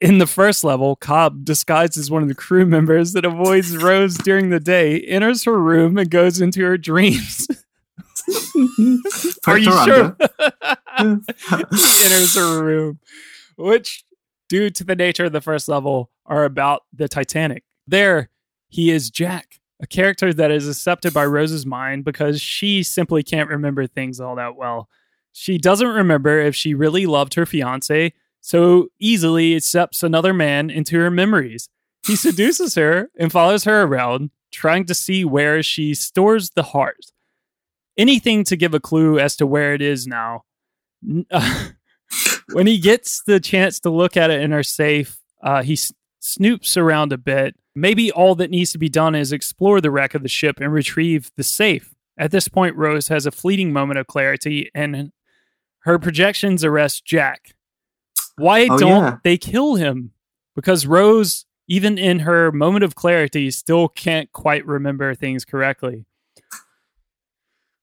In the first level, Cobb, disguised as one of the crew members that avoids Rose during the day, enters her room and goes into her dreams. Are you sure? he enters her room, which, due to the nature of the first level, are about the Titanic. There, he is Jack, a character that is accepted by Rose's mind because she simply can't remember things all that well. She doesn't remember if she really loved her fiance, so easily accepts another man into her memories. He seduces her and follows her around, trying to see where she stores the heart. Anything to give a clue as to where it is now. When he gets the chance to look at it in her safe, uh, he s- snoops around a bit. Maybe all that needs to be done is explore the wreck of the ship and retrieve the safe. At this point, Rose has a fleeting moment of clarity and her projections arrest Jack. Why Oh, don't yeah. they kill him? Because Rose, even in her moment of clarity, still can't quite remember things correctly.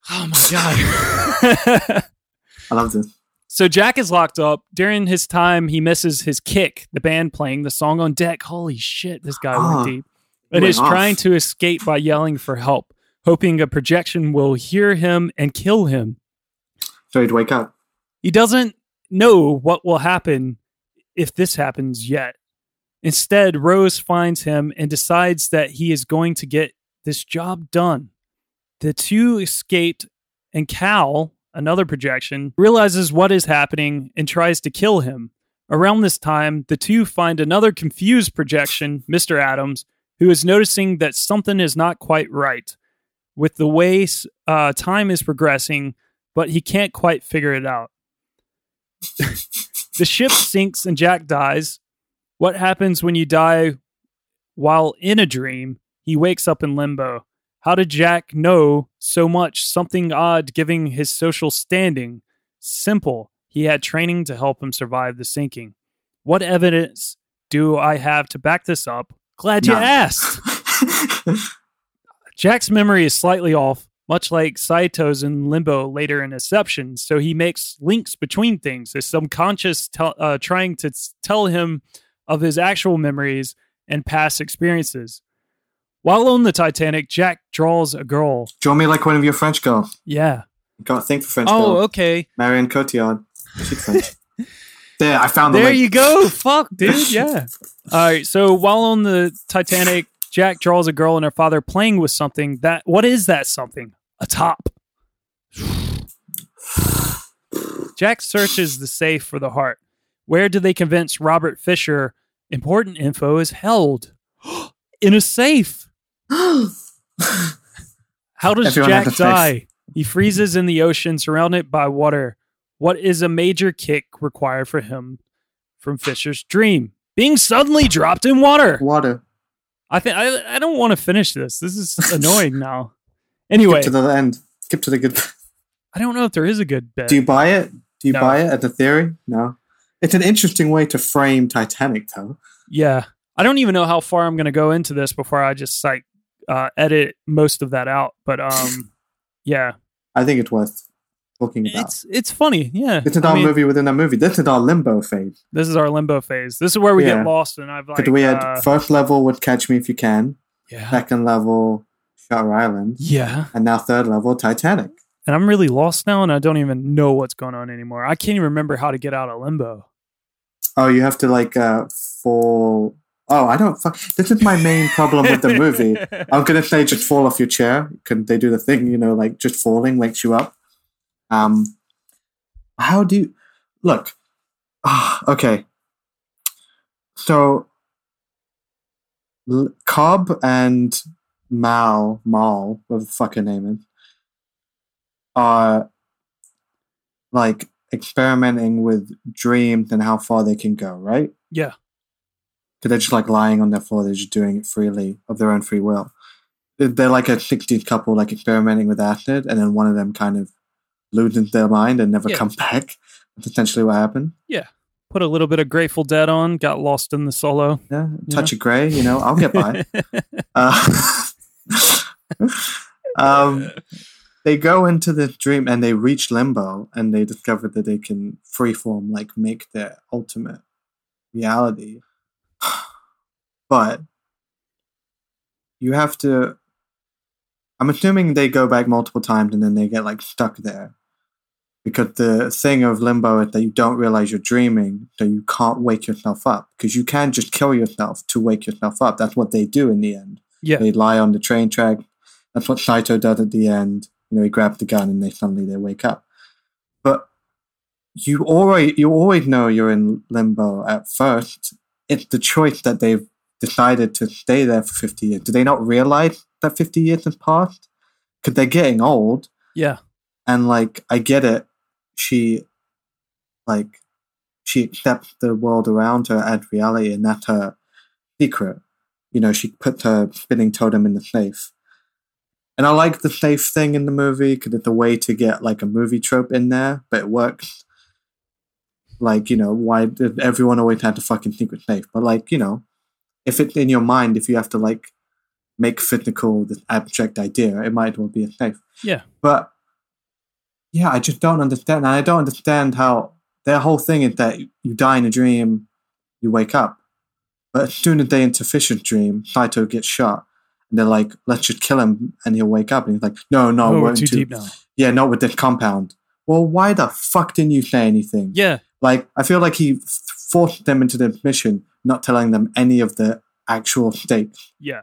Oh my God. I love this. So Jack is locked up. During his time, he misses his kick, the band playing the song on deck. Holy shit, this guy Ah, went deep. And is off. trying to escape by yelling for help, hoping a projection will hear him and kill him. So he'd wake up. He doesn't know what will happen if this happens yet. Instead, Rose finds him and decides that he is going to get this job done. The two escaped, and Cal, another projection, realizes what is happening and tries to kill him. Around this time, the two find another confused projection, Mr. Adams, who is noticing that something is not quite right with the way uh, time is progressing, but he can't quite figure it out. The ship sinks and Jack dies. What happens when you die while in a dream, he wakes up in limbo. How did Jack know so much? Something odd giving his social standing. Simple. He had training to help him survive the sinking. What evidence do I have to back this up? Glad you None. asked. Jack's memory is slightly off, much like Saito's in Limbo later in Inception, so he makes links between things. His subconscious tel- uh, trying to tell him of his actual memories and past experiences. While on the Titanic, Jack draws a girl. Draw me like one of your French girls. Yeah. Got to think for French Oh, girls. okay. Marion Cotillard. She's French. there, I found the There link. you go. Fuck, dude. Yeah. All right. So while on the Titanic, Jack draws a girl and her father playing with something. That what is that something? A top. Jack searches the safe for the heart. Where do they convince Robert Fischer important info is held? In a safe. How does Everyone Jack has a safe. die? He freezes in the ocean surrounded by water. What is a major kick required for him from Fischer's dream? Being suddenly dropped in water. Water. I think I, I don't want to finish this. This is annoying now. Anyway, Skip to the end. Skip to the good. I don't know if there is a good bit. Do you buy it? Do you No. buy it at the theory? No. It's an interesting way to frame Titanic, though. Yeah. I don't even know how far I'm going to go into this before I just like uh, edit most of that out. But um, yeah, I think it's worth looking about. it's it's funny. Yeah, It's I our mean, movie within a movie. This is our limbo phase. This is our limbo phase. This is where we Yeah. get lost, and I've like Because we had uh, first level would Catch Me If You Can, yeah, second level Shutter Island, yeah, and now third level Titanic. and I'm really lost now, and I don't even know what's going on anymore. I can't even remember how to get out of limbo. Oh, you have to like uh fall. Oh, I don't. Fuck. This is my main problem with the movie. I'm gonna say just fall off your chair. Can they do the thing? You know, like just falling wakes you up. Um, how do you look? Ah, okay. So, L- Cobb and Mal, Mal, whatever the fuck her name is, are like experimenting with dreams and how far they can go, right? Yeah, because they're just like lying on their floor. They're just doing it freely of their own free will. They're- like a 60s couple, like experimenting with acid, and then one of them kind of loses their mind and never Yeah. comes back. That's essentially what happened. yeah. Put a little bit of Grateful Dead on. Got lost in the solo. Yeah, touch of gray, you know, I'll get by. uh, um, they go into the dream and they reach limbo, and they discover that they can freeform, like make their ultimate reality. But you have to. I'm assuming they go back multiple times and then they get like stuck there. Because the thing of limbo is that you don't realize you're dreaming, so you can't wake yourself up. Because you can just kill yourself to wake yourself up. That's what they do in the end. Yeah, They lie on the train track. That's what Saito does at the end. You know, he grabs the gun and they suddenly they wake up. But you already you always know you're in limbo at first. It's the choice that they've decided to stay there for fifty years. Do they not realize that fifty years has passed? Because they're getting old yeah, and like I get it. She like she accepts the world around her as reality, and that's her secret. You know, she put her spinning totem in the safe. And I like the safe thing in the movie because it's a way to get like a movie trope in there, but it works. Like, you know, why did everyone always have to fucking secret safe? But like, you know, if it's in your mind, if you have to like make physical this abstract idea, it might as well be a safe. yeah. But yeah, I just don't understand. And I don't understand how their whole thing is that you die in a dream, you wake up. But as soon as they enter Fischer's dream, Saito gets shot. And they're like, let's just kill him and he'll wake up. And he's like, no, no, Oh, we're in too deep now. Yeah, not with this compound. Well, why the fuck didn't you say anything? Yeah, Like, I feel like he forced them into the mission, not telling them any of the actual stakes yeah.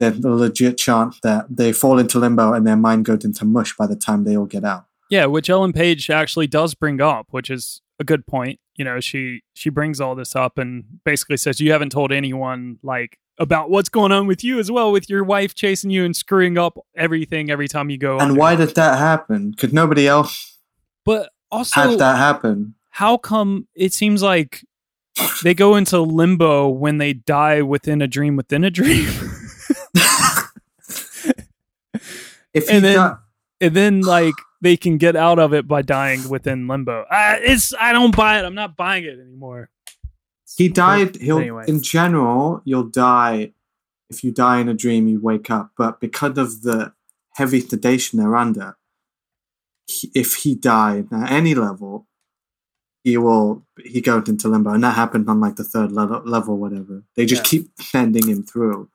there's a legit chance that they fall into limbo and their mind goes into mush by the time they all get out. Yeah, which Ellen Page actually does bring up, which is a good point. You know, she she brings all this up and basically says you haven't told anyone like about what's going on with you as well, with your wife chasing you and screwing up everything every time you go. And why did that happen? Because nobody else But also, had that happen. how come it seems like they go into limbo when they die within a dream within a dream. If and he then and then like they can get out of it by dying within limbo. Uh, it's I don't buy it. I'm not buying it anymore. he died, he'll anyway. in general, you'll die. If you die in a dream, you wake up. But because of the heavy sedation they're under, he, if he died at any level, he will he goes into limbo, and that happened on like the third level, level whatever. They just Yeah. keep sending him through.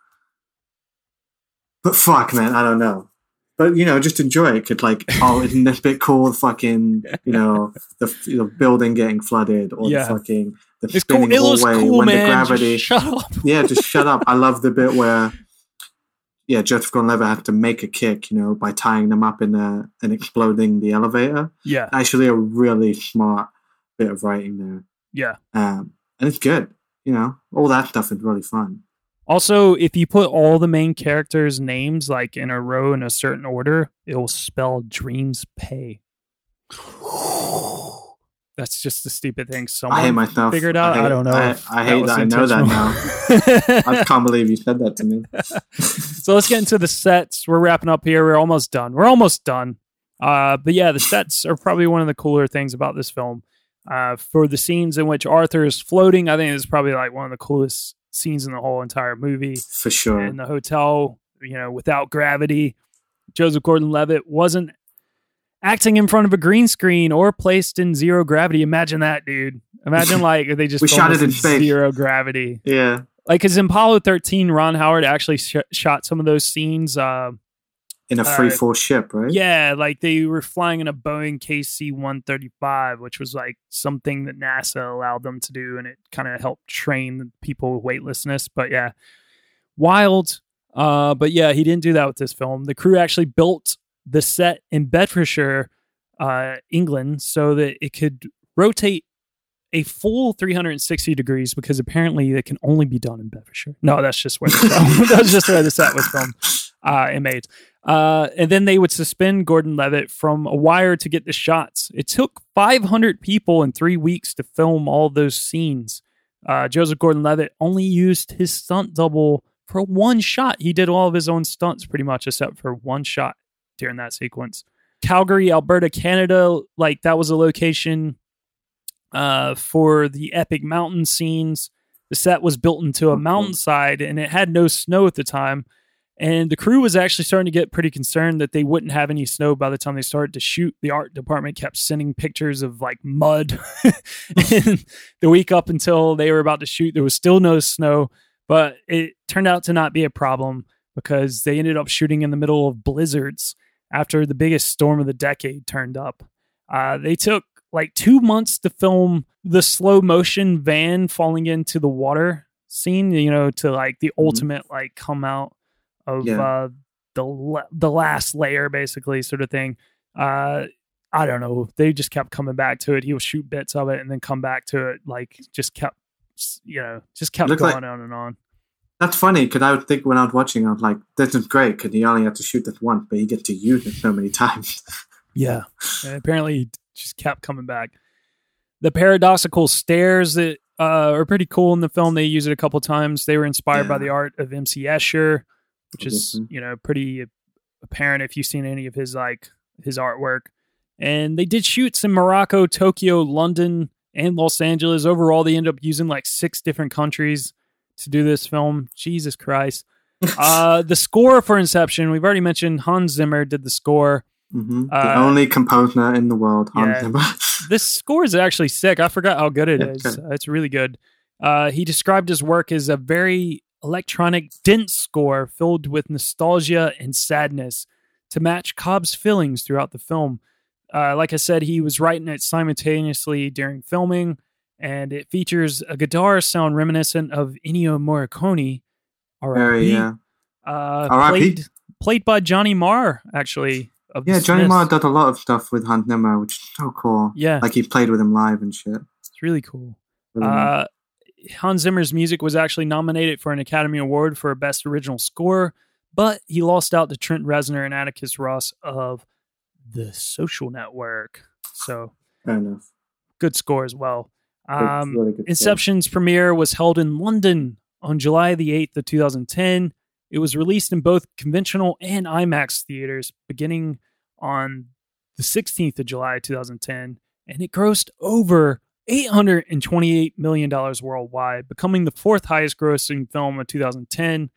But fuck, man, I don't know. But you know, just enjoy it. Could like, oh, isn't this bit cool? The Fucking, you know, the, the building getting flooded, or Yeah. the fucking the It's spinning looks hallway cool, when man. the Just gravity. shut up. yeah, just shut up. I love the bit where, yeah, Joseph Gordon-Levitt had to make a kick, you know, by tying them up in a and exploding the elevator. Yeah, Actually, a really smart bit of writing there, yeah. um, and it's good. You know, all that stuff is really fun. Also, if you put all the main characters' names like in a row in a certain order, it will spell dreams pay. That's just a stupid thing. Someone I hate myself. figured out. I, hate- don't know. I, I hate that. I know that now. I can't believe you said that to me. so let's get into the sets. We're wrapping up here. We're almost done. We're almost done. Uh, but yeah, the sets are probably one of the cooler things about this film. Uh, for the scenes in which Arthur is floating, I think it's probably like one of the coolest scenes in the whole entire movie. For sure. In the hotel, you know, without gravity, Joseph Gordon-Levitt wasn't acting in front of a green screen or placed in zero gravity. Imagine that, dude. Imagine like they just We shot it in space. zero gravity Yeah. like because in Apollo 13, Ron Howard actually sh- shot some of those scenes. Uh, In a Uh, free fall ship, right? yeah, like they were flying in a Boeing KC 135, which was like something that NASA allowed them to do, and it kind of helped train people with weightlessness. But yeah, wild. Uh, but yeah, he didn't do that with this film. The crew actually built the set in Bedfordshire, uh, England, so that it could rotate a full 360 degrees because apparently it can only be done in Bedfordshire. No, that's just where the film, that's just where the set was filmed uh, and made. Uh, and then they would suspend Gordon Levitt from a wire to get the shots. It took 500 people in three weeks to film all those scenes. Uh, Joseph Gordon Levitt only used his stunt double for one shot. He did all of his own stunts pretty much, except for one shot during that sequence. Calgary, Alberta, Canada, like that was a location uh, for the epic mountain scenes. The set was built into a mountainside and it had no snow at the time. And the crew was actually starting to get pretty concerned that they wouldn't have any snow by the time they started to shoot. The art department kept sending pictures of like mud. and the week up until they were about to shoot, there was still no snow. But it turned out to not be a problem because they ended up shooting in the middle of blizzards after the biggest storm of the decade turned up. Uh, they took like two months to film the slow motion van falling into the water scene, you know, to like the ultimate like come out of Yeah. uh, the the last layer, basically, sort of thing. Uh, I don't know. They just kept coming back to it. He would shoot bits of it and then come back to it. Like just kept, you know, just kept going like- on and on. That's funny because I would think when I was watching, I was like, "This is great," because he only had to shoot this once, but he get to use it so many times. Yeah. And apparently he just kept coming back. The paradoxical stairs that uh, are pretty cool in the film. They use it a couple times. They were inspired by the art of MC Escher, which is, Obviously. you know, pretty apparent if you've seen any of his like his artwork. And they did shoots in Morocco, Tokyo, London, and Los Angeles. Overall, they ended up using like six different countries to do this film. Jesus Christ. uh, the score for Inception, we've already mentioned Hans Zimmer did the score. hmm Uh, the only composer in the world, Hans yeah. Zimmer. this score is actually sick. I forgot how good it Yeah, is. good. It's really good. Uh, he described his work as a very electronic, dense score filled with nostalgia and sadness to match Cobb's feelings throughout the film. Uh, like I said, he was writing it simultaneously during filming, and it features a guitar sound reminiscent of Ennio Morricone. R.I.P. yeah. Uh, R.I.P.. played, played by Johnny Marr, actually. Of the Yeah, Johnny Smiths. Marr does a lot of stuff with Hans Zimmer, which is so cool. Yeah. like he played with him live and shit. It's really cool. Really nice. Hans Zimmer's music was actually nominated for an Academy Award for Best Original Score, but he lost out to Trent Reznor and Atticus Ross of The Social Network. So Fair enough. good score as well. Um, really. Inception's premiere was held in London on July the 8th of 2010. It was released in both conventional and IMAX theaters beginning on the 16th of July 2010, and it grossed over $828 million worldwide, becoming the fourth highest grossing film of 2010.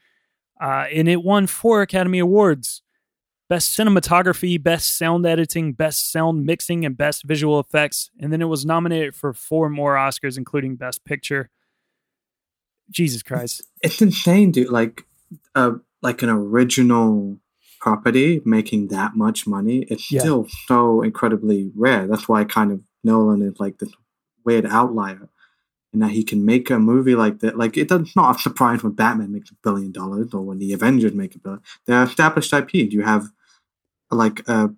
Uh, and it won four Academy Awards Best Cinematography, Best Sound Editing, Best Sound Mixing, and Best Visual Effects. And then it was nominated for four more Oscars, including Best Picture. Jesus Christ. It's insane, dude. Like, uh, like an original property making that much money. It's Yeah. still so incredibly rare. That's why kind of Nolan is like this weird outlier, and that he can make a movie like that. Like, it does not a surprise when Batman makes a billion dollars or when the Avengers make a billion. They're established IP. You have like a,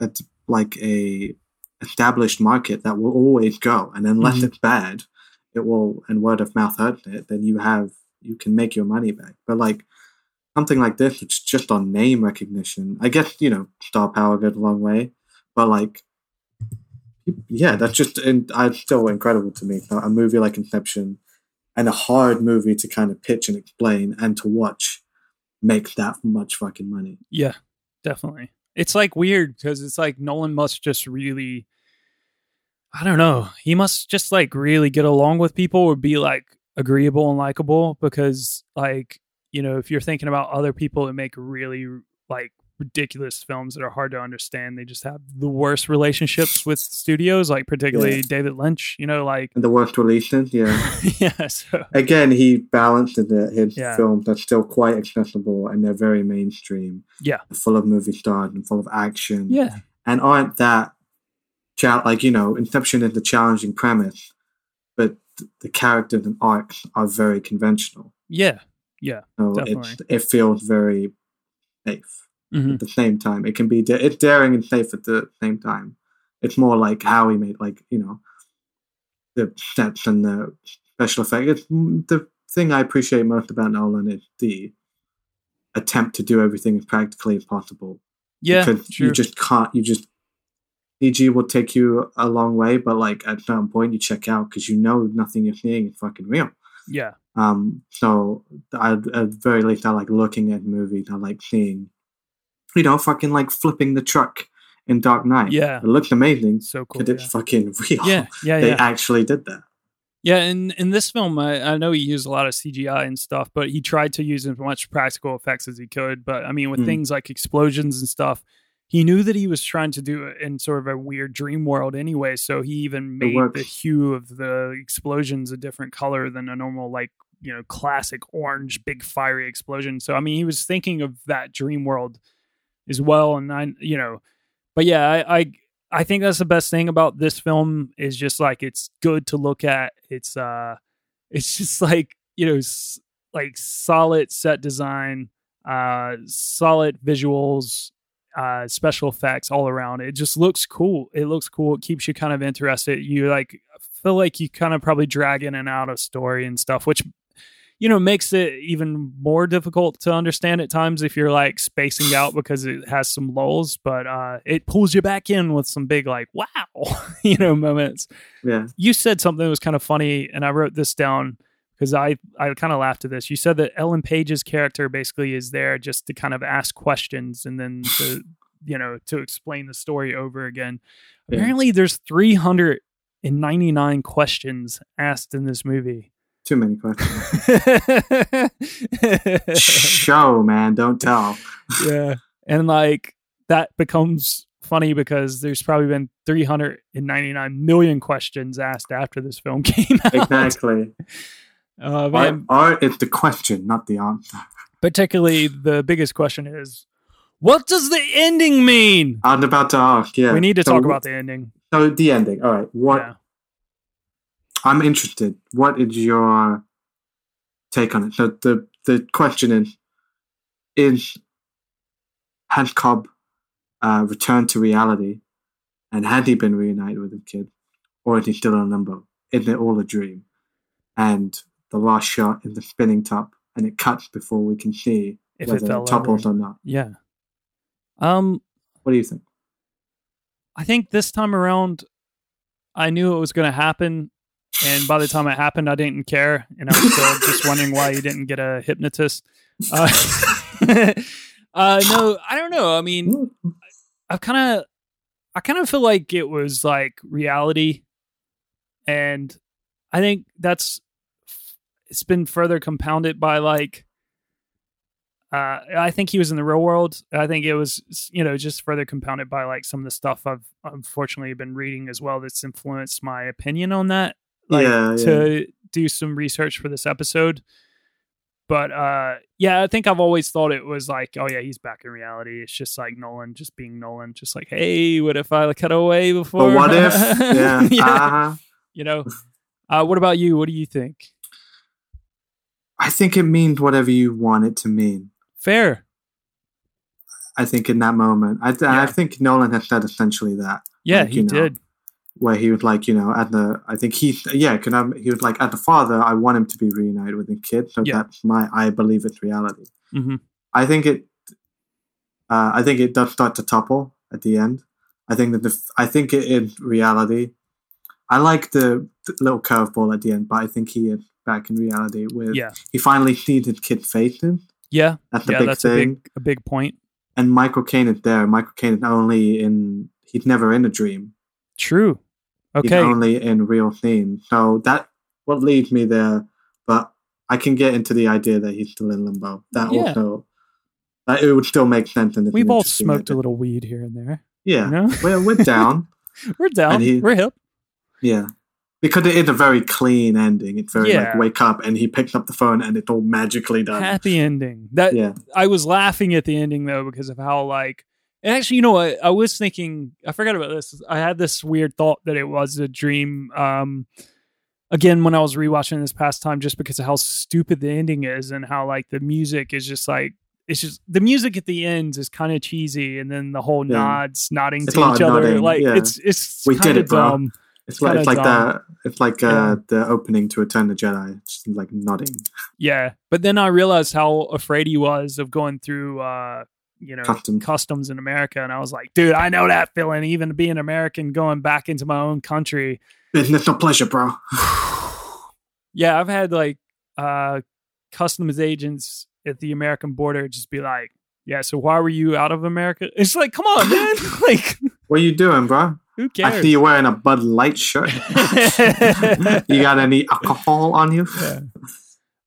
a like a established market that will always go, and unless Mhm. it's bad, it will and word of mouth hurts it. Then you have you can make your money back. But like something like this, it's just on name recognition. I guess you know star power goes a long way, but like yeah, that's just and it's still incredible to me. A movie like Inception and a hard movie to kind of pitch and explain and to watch make that much fucking money. Yeah, definitely. It's like weird because it's like Nolan must just really, I don't know, he must just like really get along with people or be like agreeable and likable because, like, you know, if you're thinking about other people that make really like ridiculous films that are hard to understand, they just have the worst relationships with studios, like particularly Yeah. David Lynch, you know, like, And the worst releases, yeah. yeah, so Again, he balanced it. Uh, his Yeah. films are still quite accessible and they're very mainstream. yeah, full of movie stars and full of action. yeah, And aren't that cha- like, you know, Inception is a challenging premise, but th- the characters and arcs are very conventional. yeah, yeah, So it feels very safe Mhm. at the same time. It can be, da- it's daring and safe at the same time. It's more like how he made, like, you know, the sets and the special effects. It's, mm, the thing I appreciate most about Nolan is the attempt to do everything as practically as possible yeah, because true. you just can't you just CG will take you a long way, but like at some point you check out because you know nothing you're seeing is fucking real. yeah, Um, so I, at the very least, I like looking at movies. I like seeing, you know, fucking like flipping the truck in Dark Knight. Yeah. it looks amazing so cool. it's yeah. fucking real. yeah, yeah, they yeah. actually did that. Yeah, in in this film, I, I know he used a lot of CGI and stuff, but he tried to use as much practical effects as he could. But I mean, with Mm. things like explosions and stuff, he knew that he was trying to do it in sort of a weird dream world anyway. So he even made the hue of the explosions a different color than a normal, like you know, classic orange, big fiery explosion. So I mean, he was thinking of that dream world as well. And I, you know, but yeah, I, I I think that's the best thing about this film is just like it's good to look at. It's uh it's just like, you know, s- like solid set design, uh solid visuals, uh special effects all around. It just looks cool. It looks cool. It keeps you kind of interested. You like feel like you kind of probably drag in and out of story and stuff, which you know makes it even more difficult to understand at times if you're like spacing out because it has some lulls but uh it pulls you back in with some big like wow you know moments. Yeah, you said something that was kind of funny and i wrote this down because i i kind of laughed at this. You said that ellen page's character basically is there just to kind of ask questions and then to you know to explain the story over again. Yeah. apparently there's 399 questions asked in this movie too many questions. Show man, don't tell. yeah. And like that becomes funny because there's probably been 399 million questions asked after this film came out. Exactly. Uh, Art, man, art is the question, not the answer. particularly the biggest question is what does the ending mean? I'm about to ask. Yeah, We need to So talk about the ending. So the ending. All right. What Yeah. I'm interested. What is your take on it? So the the question is: Is has Cobb uh, returned to reality, and had he been reunited with his kid, or is he still in limbo? Is it all a dream? And the last shot is the spinning top, and it cuts before we can see If it whether fell it topples over. or not. Yeah. Um, What do you think? I think this time around, I knew it was going to happen, and by the time it happened, I didn't care, and I was still just wondering why you didn't get a hypnotist. Uh, uh, no, I don't know. I mean, I kind of, I kind of feel like it was like reality, and I think that's it's been further compounded by like uh, I think he was in the real world. I think it was, you know, just further compounded by like some of the stuff I've unfortunately been reading as well that's influenced my opinion on that. Like Yeah, to do some research for this episode. But uh yeah, I think I've always thought it was like, oh yeah, he's back in reality. It's just like Nolan just being Nolan, just like, hey, what if I cut away before? But what if? Yeah. Uh-huh. You know. Uh what about you? What do you think? I think it means whatever you want it to mean. Fair. I think in that moment, I, I think Nolan has said essentially that. Yeah, Like, he know, did. Where he would like, you know, at the, I think he, yeah, can I, he would like, at the father, I want him to be reunited with the kid. So Yeah. that's my, I believe it's reality. hmm I think it, uh, I think it does start to topple at the end. I think that the, I think it in reality, I like the, the little curveball at the end, but I think he is back in reality with, Yeah. he finally sees his kid facing. Yeah. That's the yeah, big that's thing. a big a big point. and Michael Caine is there. Michael Caine is only in he's never in a dream. True. He's Okay. only in real scenes. So that what leads me there. But I can get into the idea that he's still in limbo. That Yeah. also that it would still make sense. And it's We've all smoked a little weed here and there. Yeah, you know? we're we're down. We're down. He- We're hip. yeah. Because it is a very clean ending. It's very Yeah. like wake up and he picks up the phone and it's all magically done. Happy ending. That Yeah. I was laughing at the ending though because of how like and actually you know what I was thinking I forgot about this. I had this weird thought that it was a dream um again when I was rewatching this past time just because of how stupid the ending is and how like the music is just like it's just the music at the end is kind of cheesy and then the whole Yeah. nods nodding It's to each other nodding, like yeah. it's it's We did it, bro. dumb. It's like it's like dumb. the it's like uh, the opening to Return of the Jedi. It's like nodding. Yeah, but then I realized how afraid he was of going through, uh, you know, Customs. customs in America, and I was like, dude, I know that feeling. Even being American, going back into my own country, it's a pleasure, bro. Yeah, I've had like uh, customs agents at the American border just be like, "Yeah, so why were you out of America?" It's like, come on, man. like, What are you doing, bro? who cares? I see you wearing a Bud Light shirt. you got any alcohol on you? Yeah.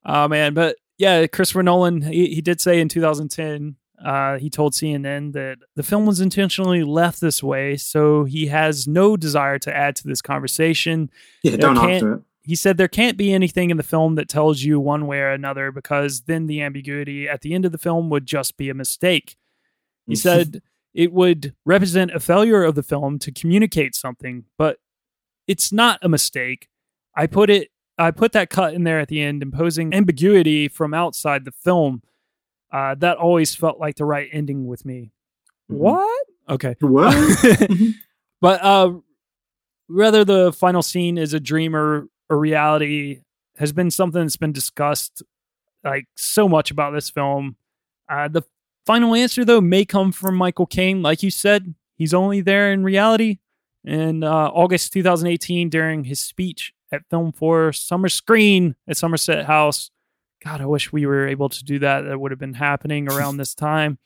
Oh man, but yeah, Christopher Nolan, he, he did say in 2010, uh, he told CNN that the film was intentionally left this way, so he has no desire to add to this conversation. Yeah, don't answer it. He said there can't be anything in the film that tells you one way or another because then the ambiguity at the end of the film would just be a mistake. He said it would represent a failure of the film to communicate something, but it's not a mistake. I put it I put that cut in there at the end, imposing ambiguity from outside the film. Uh, that always felt like the right ending with me. What? Okay. What? but uh, whether the final scene is a dream or a reality has been something that's been discussed like so much about this film. Uh, the final answer, though, may come from Michael Caine. Like you said, he's only there in reality. In uh, August 2018, during his speech at Film 4 Summer Screen at Somerset House. God, I wish we were able to do that. That would have been happening around this time.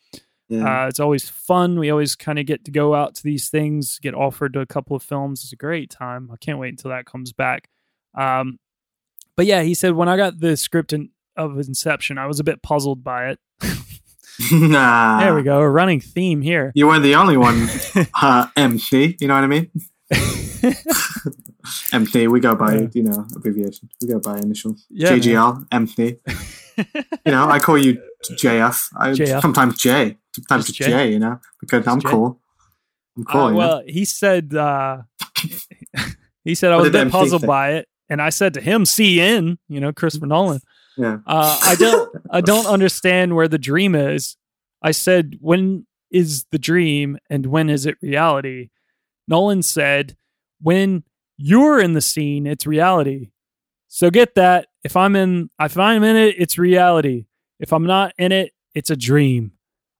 Yeah. Uh, it's always fun. We always kind of get to go out to these things, get offered to a couple of films. It's a great time. I can't wait until that comes back. Um, but yeah, he said when I got the script in, of Inception, I was a bit puzzled by it. nah. There we go, a running theme here. You weren't the only one, uh, MC. You know what I mean? MC. We go by, Yeah. you know, abbreviation. We go by initials. Yeah, JGL, MC. you know, I call you JF. I, JF. Sometimes J. Sometimes J? J, you know, because I'm J? cool. I'm cool. Uh, you know? well, he said uh, he said I was a bit puzzled by it, and I said to him, "CN," you know, Christopher Nolan. Yeah. Uh, I don't I don't understand where the dream is. I said, when is the dream and when is it reality? Nolan said, when you're in the scene, it's reality. So get that. If I'm in if I'm in it, it's reality. If I'm not in it, it's a dream.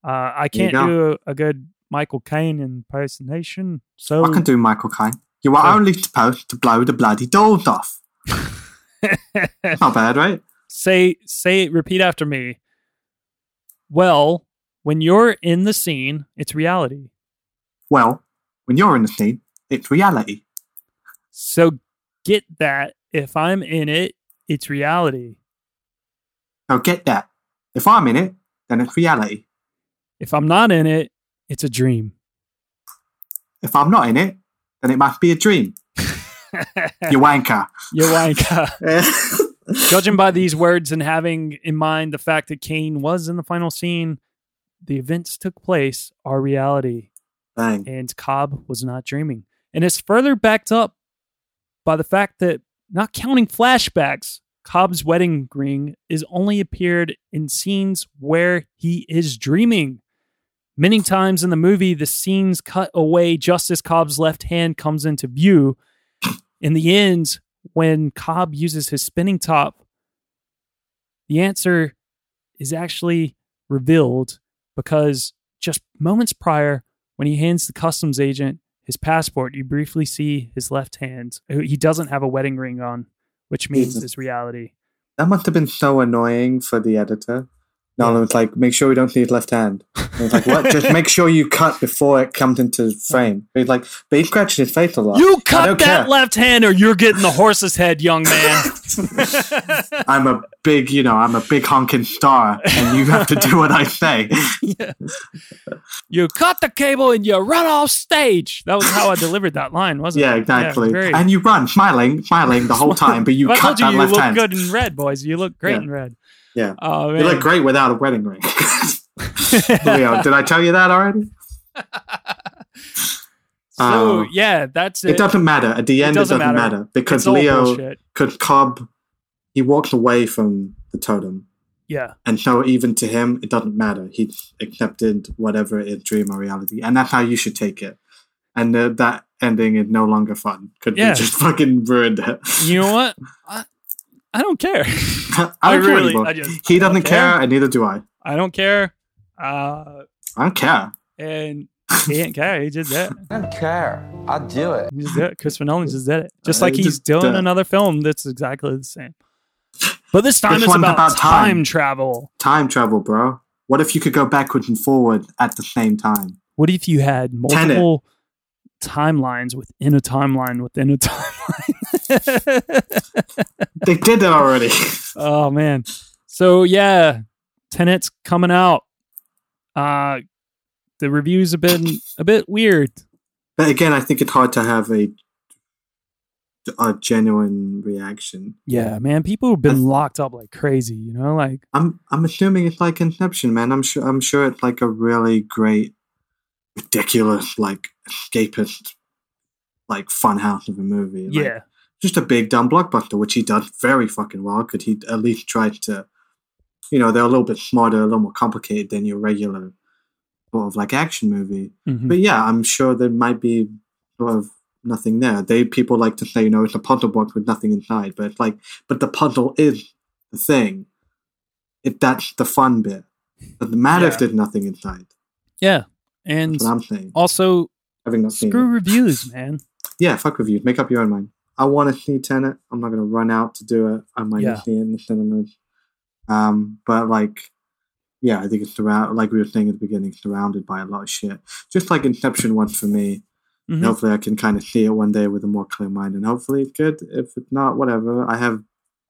Uh, I can't do a, a good Michael Caine impersonation. So I can do Michael Caine. You are Yeah. only supposed to blow the bloody doors off. Not bad, right? say say repeat after me. Well, when you're in the scene, it's reality. Well, when you're in the scene, it's reality. So get that. If I'm in it, it's reality. Now get that. If I'm in it, then it's reality. If I'm not in it, it's a dream. If I'm not in it, then it must be a dream. you wanker. You wanker. Judging by these words and having in mind the fact that Caine was in the final scene, the events took place are reality. Bang. And Cobb was not dreaming. And it's further backed up by the fact that, not counting flashbacks, Cobb's wedding ring is only appeared in scenes where he is dreaming. Many times in the movie, the scenes cut away just as Cobb's left hand comes into view. In the end, when Cobb uses his spinning top, the answer is actually revealed because just moments prior, when he hands the customs agent his passport, you briefly see his left hand. He doesn't have a wedding ring on, which means Jesus. it's reality. That must have been so annoying for the editor. Nolan was like, make sure we don't see his left hand. And I was like, what? Just make sure you cut before it comes into frame. He's like, but he scratched his face a lot. You cut that care. left hand or you're getting the horse's head, young man. I'm a big, you know, I'm a big honking star, and you have to do what I say. yeah. You cut the cable and you run off stage. That was how I delivered that line, wasn't it? Yeah, it? exactly. very- and you run, smiling, smiling the whole time, but you I cut you that you left look good in red, boys. You look great Yeah. in red. Yeah. Oh You look great without a wedding ring. Leo, did I tell you that already? So Uh, yeah, that's it. It doesn't matter. At the end, it doesn't doesn't, matter. matter. because Leo, bullshit. because Cobb, he walks away from the totem. Yeah. And so even to him, it doesn't matter. He accepted whatever is dream or reality. And that's how you should take it. And uh, that ending is no longer fun. Could Yeah. we just fucking ruined it? You know what? I, I don't care. I, I don't really- anymore. I just- he I doesn't care. care, and neither do I. I don't care. Uh, I don't care. and he didn't care. He just did. it. I don't care. I do it. He just did it. Christopher Nolan just did it. Just Uh, like he's just, doing another film that's exactly the same. But this time This it's one's about, about time. time. travel. Time travel, bro. What if you could go backwards and forward at the same time? What if you had Tenet. multiple timelines within a timeline within a timeline? They did it already. oh man. So yeah, Tenet's coming out. Uh the reviews have been a bit weird. but again, I think it's hard to have a a genuine reaction. Yeah, man, people have been locked up like crazy, you know, like I'm I'm assuming it's like Inception, man. I'm sure I'm sure it's like a really great, ridiculous, like escapist, like funhouse of a movie. Like, yeah. Just a big dumb blockbuster, which he does very fucking well. Could he at least try to, you know, they're a little bit smarter, a little more complicated than your regular sort of like action movie. Mhm. But yeah, I'm sure there might be sort of nothing there. They people like to say, you know, it's a puzzle box with nothing inside, but it's like, but the puzzle is the thing. It that's the fun bit. Doesn't matter if there's nothing inside. Yeah. And I'm saying. also Having not screw reviews, man. Yeah, fuck reviews. Make up your own mind. I want to see Tenet. I'm not gonna run out to do it. I might Yeah. see it in the cinemas. Um, but like, yeah, I think it's surrounded. Like we were saying at the beginning, surrounded by a lot of shit. Just like Inception was for me. Mhm. Hopefully, I can kind of see it one day with a more clear mind, and hopefully, it's good. If it's not, whatever. I have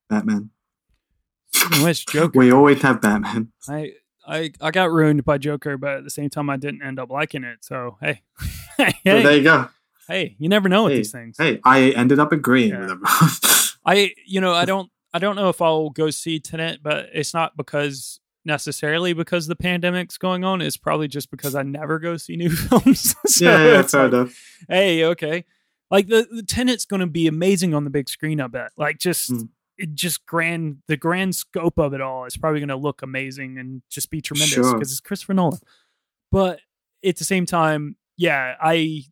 Batman. Joker. We always have Batman. I I I got ruined by Joker, but at the same time I didn't end up liking it. So hey. hey, there you go. Hey, you never know with Hey, these things. hey, I ended up agreeing Yeah. with him. I you know I don't I don't know if I'll go see Tenet, but it's not because necessarily because the pandemic's going on. It's probably just because I never go see new films. So yeah, yeah, it's fair like, enough. Hey, okay. Like the the Tenet's going to be amazing on the big screen. I bet. Like just. Mm. It just grand the grand scope of it all is probably going to look amazing and just be tremendous Sure. because it's Christopher Nolan. But at the same time, yeah, I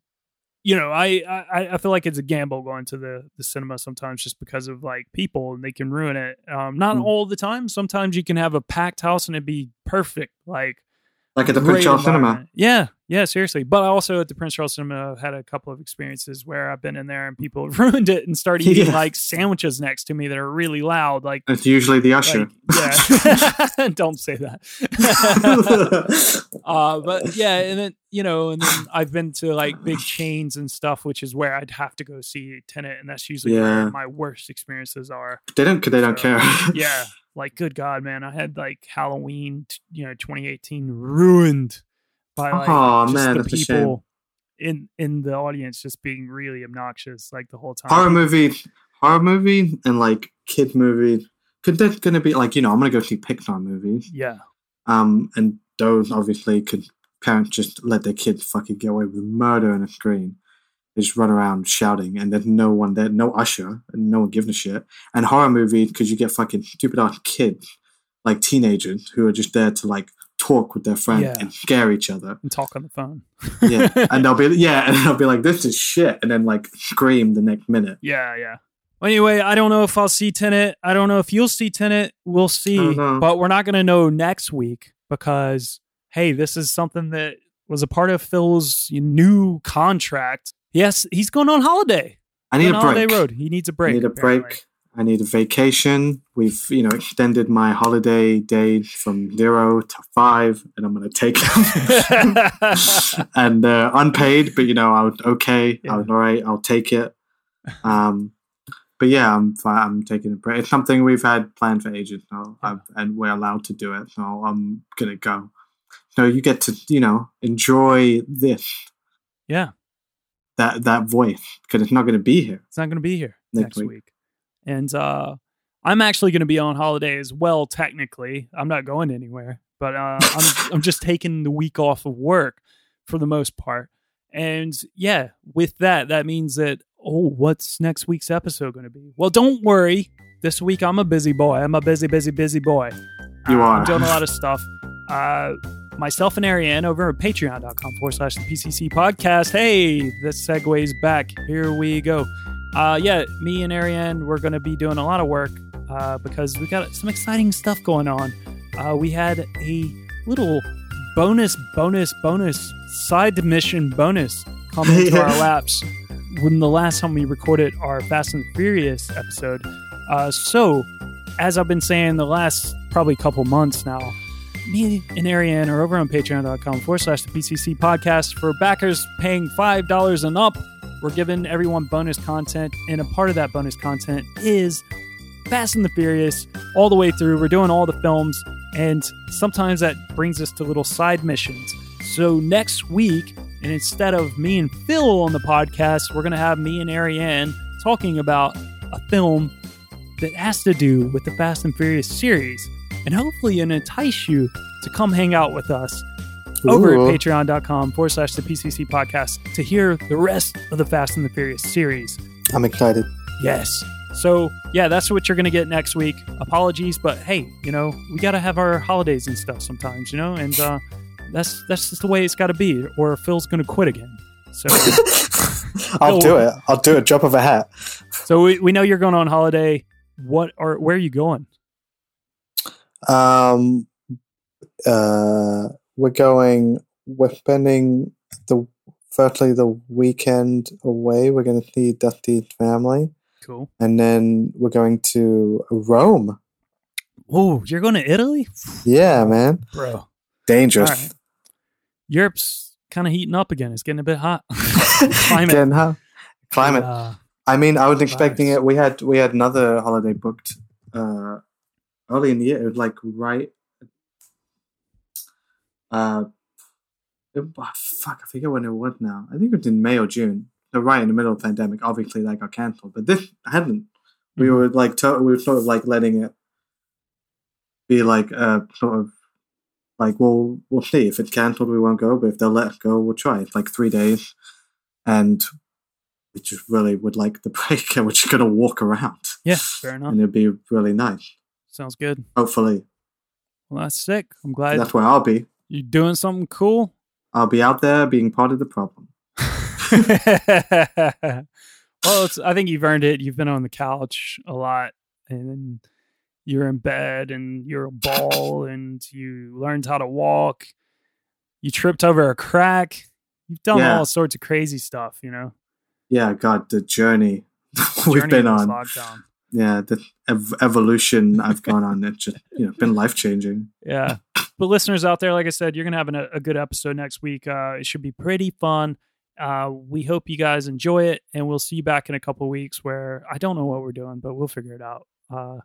you know, I, I I feel like it's a gamble going to the the cinema sometimes just because of like people and they can ruin it. Um, not Mm. all the time. Sometimes you can have a packed house and it'd be perfect. Like Like at the Prince Charles Cinema. Yeah, Yeah, seriously. But I also at the Prince Charles Cinema, I've had a couple of experiences where I've been in there and people have ruined it and started eating Yeah. like sandwiches next to me that are really loud. Like, It's usually the usher. like, yeah, don't say that. uh, but yeah, and then you know, and then I've been to like big chains and stuff, which is where I'd have to go see Tenet, and that's usually Yeah. where my worst experiences are. they don't. They don't So, care. yeah, like good God, man, I had like Halloween, t- you know, 2018 ruined by like just man, the that's people in in the audience just being really obnoxious like the whole time. horror movie, horror movie, and like kid movie. Could that gonna be like you know? I'm gonna go see Pixar movies. Yeah, Um, and those obviously could parents just let their kids fucking get away with murder on a screen. They just run around shouting, and there's no one there, no usher, and no one giving a shit. And horror movies, because you get fucking stupid ass kids, like teenagers, who are just there to like talk with their friend Yeah. and scare each other. and talk on the phone. Yeah, and they'll be yeah, and they'll be like, "This is shit," and then like scream the next minute. Yeah, yeah. Anyway, I don't know if I'll see Tenet. I don't know if you'll see Tenet. We'll see. But we're not going to know next week because, hey, this is something that was a part of Fil's new contract. Yes, he's going on holiday. I need a holiday break. road. He needs a break. I need a apparently. break. I need a vacation. We've, you know, extended my holiday days from zero to five, and I'm going to take them. and uh, unpaid, but you know, I would okay. I was all right. I'll take it. Um, but yeah, I'm fine. I'm taking a break. It's something we've had planned for ages now, I've, and we're allowed to do it. So I'm gonna go. So you get to, you know, enjoy this yeah, that that voice because it's not going to be here. it's not going to be here Next next, week. week. And uh, I'm actually going to be on holiday as well. Technically, I'm not going anywhere, but uh, I'm I'm just taking the week off of work for the most part. And yeah, with that, that means that oh, what's next week's episode going to be? Well, don't worry. This week I'm a busy boy. I'm a busy, busy, busy boy. You Uh, are. I'm doing a lot of stuff. Uh, myself and Ariane over at patreon.com forward slash the PCC podcast. Hey, this segues back. Here we go. Uh, yeah, me and Ariane, we're going to be doing a lot of work uh, because we got some exciting stuff going on. Uh, we had a little bonus, bonus, bonus side mission bonus come into our laps when the last time we recorded our Fast and Furious episode. Uh, so, as I've been saying the last probably couple months now, me and Ariane are over on patreon.com forward slash the PCC podcast. For backers paying $5 and up, we're giving everyone bonus content. And a part of that bonus content is Fast and the Furious all the way through. We're doing all the films. And sometimes that brings us to little side missions. So next week, and instead of me and Fil on the podcast, we're going to have me and Ariane talking about a film that has to do with the Fast and Furious series. And hopefully, it'll entice you to come hang out with us over Ooh. at patreon.com forward slash the PCC podcast to hear the rest of the Fast and the Furious series. I'm excited. Yes. So, yeah, that's what you're going to get next week. Apologies, but hey, you know, we got to have our holidays and stuff sometimes, you know, and uh, that's that's just the way it's got to be, or Fil's going to quit again. So, I'll do it. I'll do it. Drop of a hat. so we, we know you're going on holiday. What or where are you going? Um, uh, we're going. We're spending the virtually the weekend away. We're going to see Dusty's family, Cool. and then we're going to Rome. Oh, you're going to Italy, Yeah, man. bro. Dangerous. Right. Europe's kind of heating up again. It's getting a bit hot. Climate. Getting hot. Climate. Uh, I mean, I was expecting it. We had we had another holiday booked uh, early in the year. It was like right. Uh, it, oh, fuck, I forget when it was now. I think it was in May or June. So right in the middle of the pandemic. Obviously, that got cancelled. But this hadn't. We Mhm. were like to- we were sort of like letting it be like uh sort of like well we'll see if it's cancelled we won't go but if they'll let it go we'll try it's like three days and we just really would like the break and we're just gonna walk around yeah, fair enough. and it'd be really nice Sounds good. hopefully Well, that's sick. I'm glad that's where i'll be you're doing something cool. i'll be out there being part of the problem well, it's, I think you've earned it. You've been on the couch a lot, and you're in bed, and you're a ball, and you learned how to walk. You tripped over a crack. You've done Yeah. all sorts of crazy stuff, you know. Yeah, God, the journey we've been on. lockdown. Yeah, the ev- evolution I've gone on. It's just you know been life changing. Yeah. But listeners out there, like I said, you're gonna have an, a good episode next week. Uh, it should be pretty fun. Uh, we hope you guys enjoy it, and we'll see you back in a couple weeks. Where I don't know what we're doing, but we'll figure it out. Uh,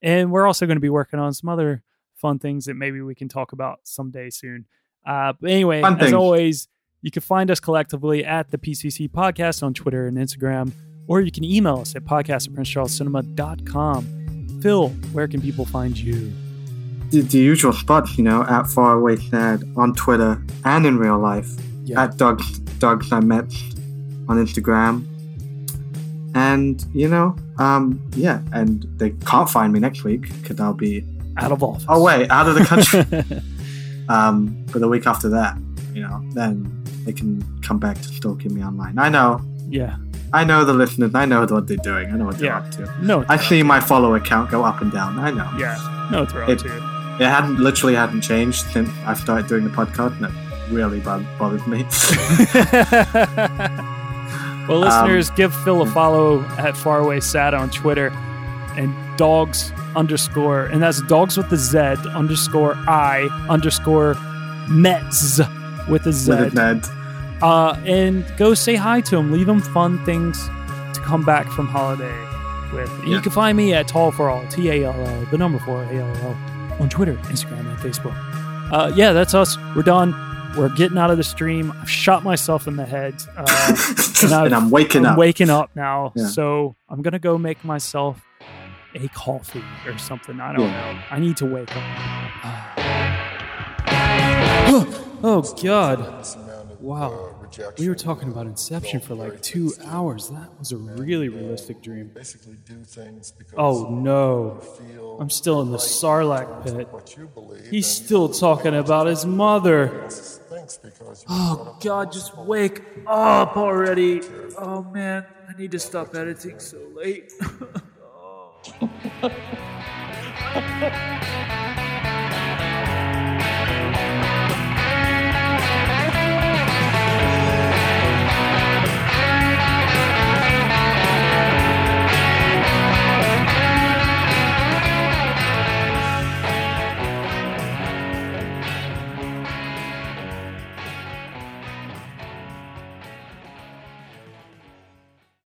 and we're also going to be working on some other fun things that maybe we can talk about someday soon. Uh, but anyway, as always, you can find us collectively at the PCC Podcast on Twitter and Instagram, or you can email us at podcast at princecharlescinema.com. Fil, where can people find you? The, the usual spots, you know, at Faraway Sad on Twitter and in real life. Yeah. At Dogs Dogs I Met on Instagram. And you know, um, yeah, and they can't find me next week because I'll be Out of office. oh wait out of the country. um, but the week after that, you know, then they can come back to stalking me online. I know, yeah. I know the listeners. I know what they're doing. I know what they're Yeah. up to. No, I see my follower count go up and down. I know. Yeah, no throw It- to it. Hadn't literally hadn't changed since I started doing the podcast, and it really bo- bothered me. well, Um, listeners, give Fil a follow at Faraway Sad on Twitter and dogs underscore, and that's dogs with the Z underscore I underscore Mets with a Z. With a Ned. Uh, and go say hi to them. Leave them fun things to come back from holiday with. And You can find me at Tall for All, T A L L, the number four, A L L, on Twitter, Instagram, and Facebook. Uh, yeah, that's us. We're done. We're getting out of the stream. I've shot myself in the head. Uh, and, I've- I'm waking up. I'm up. waking up now. Yeah. So I'm going to go make myself a coffee or something. I don't Yeah. know. I need to wake up. oh, God. Wow. Uh, we were talking about Inception for like two hours. That was a really uh, realistic dream. Basically, do things because Oh no. feel I'm still in the Sarlacc pit. what you believe. He's still talking about his mother. Thanks because you Oh God, just wake up already. Oh man, I need to stop editing so late. Oh.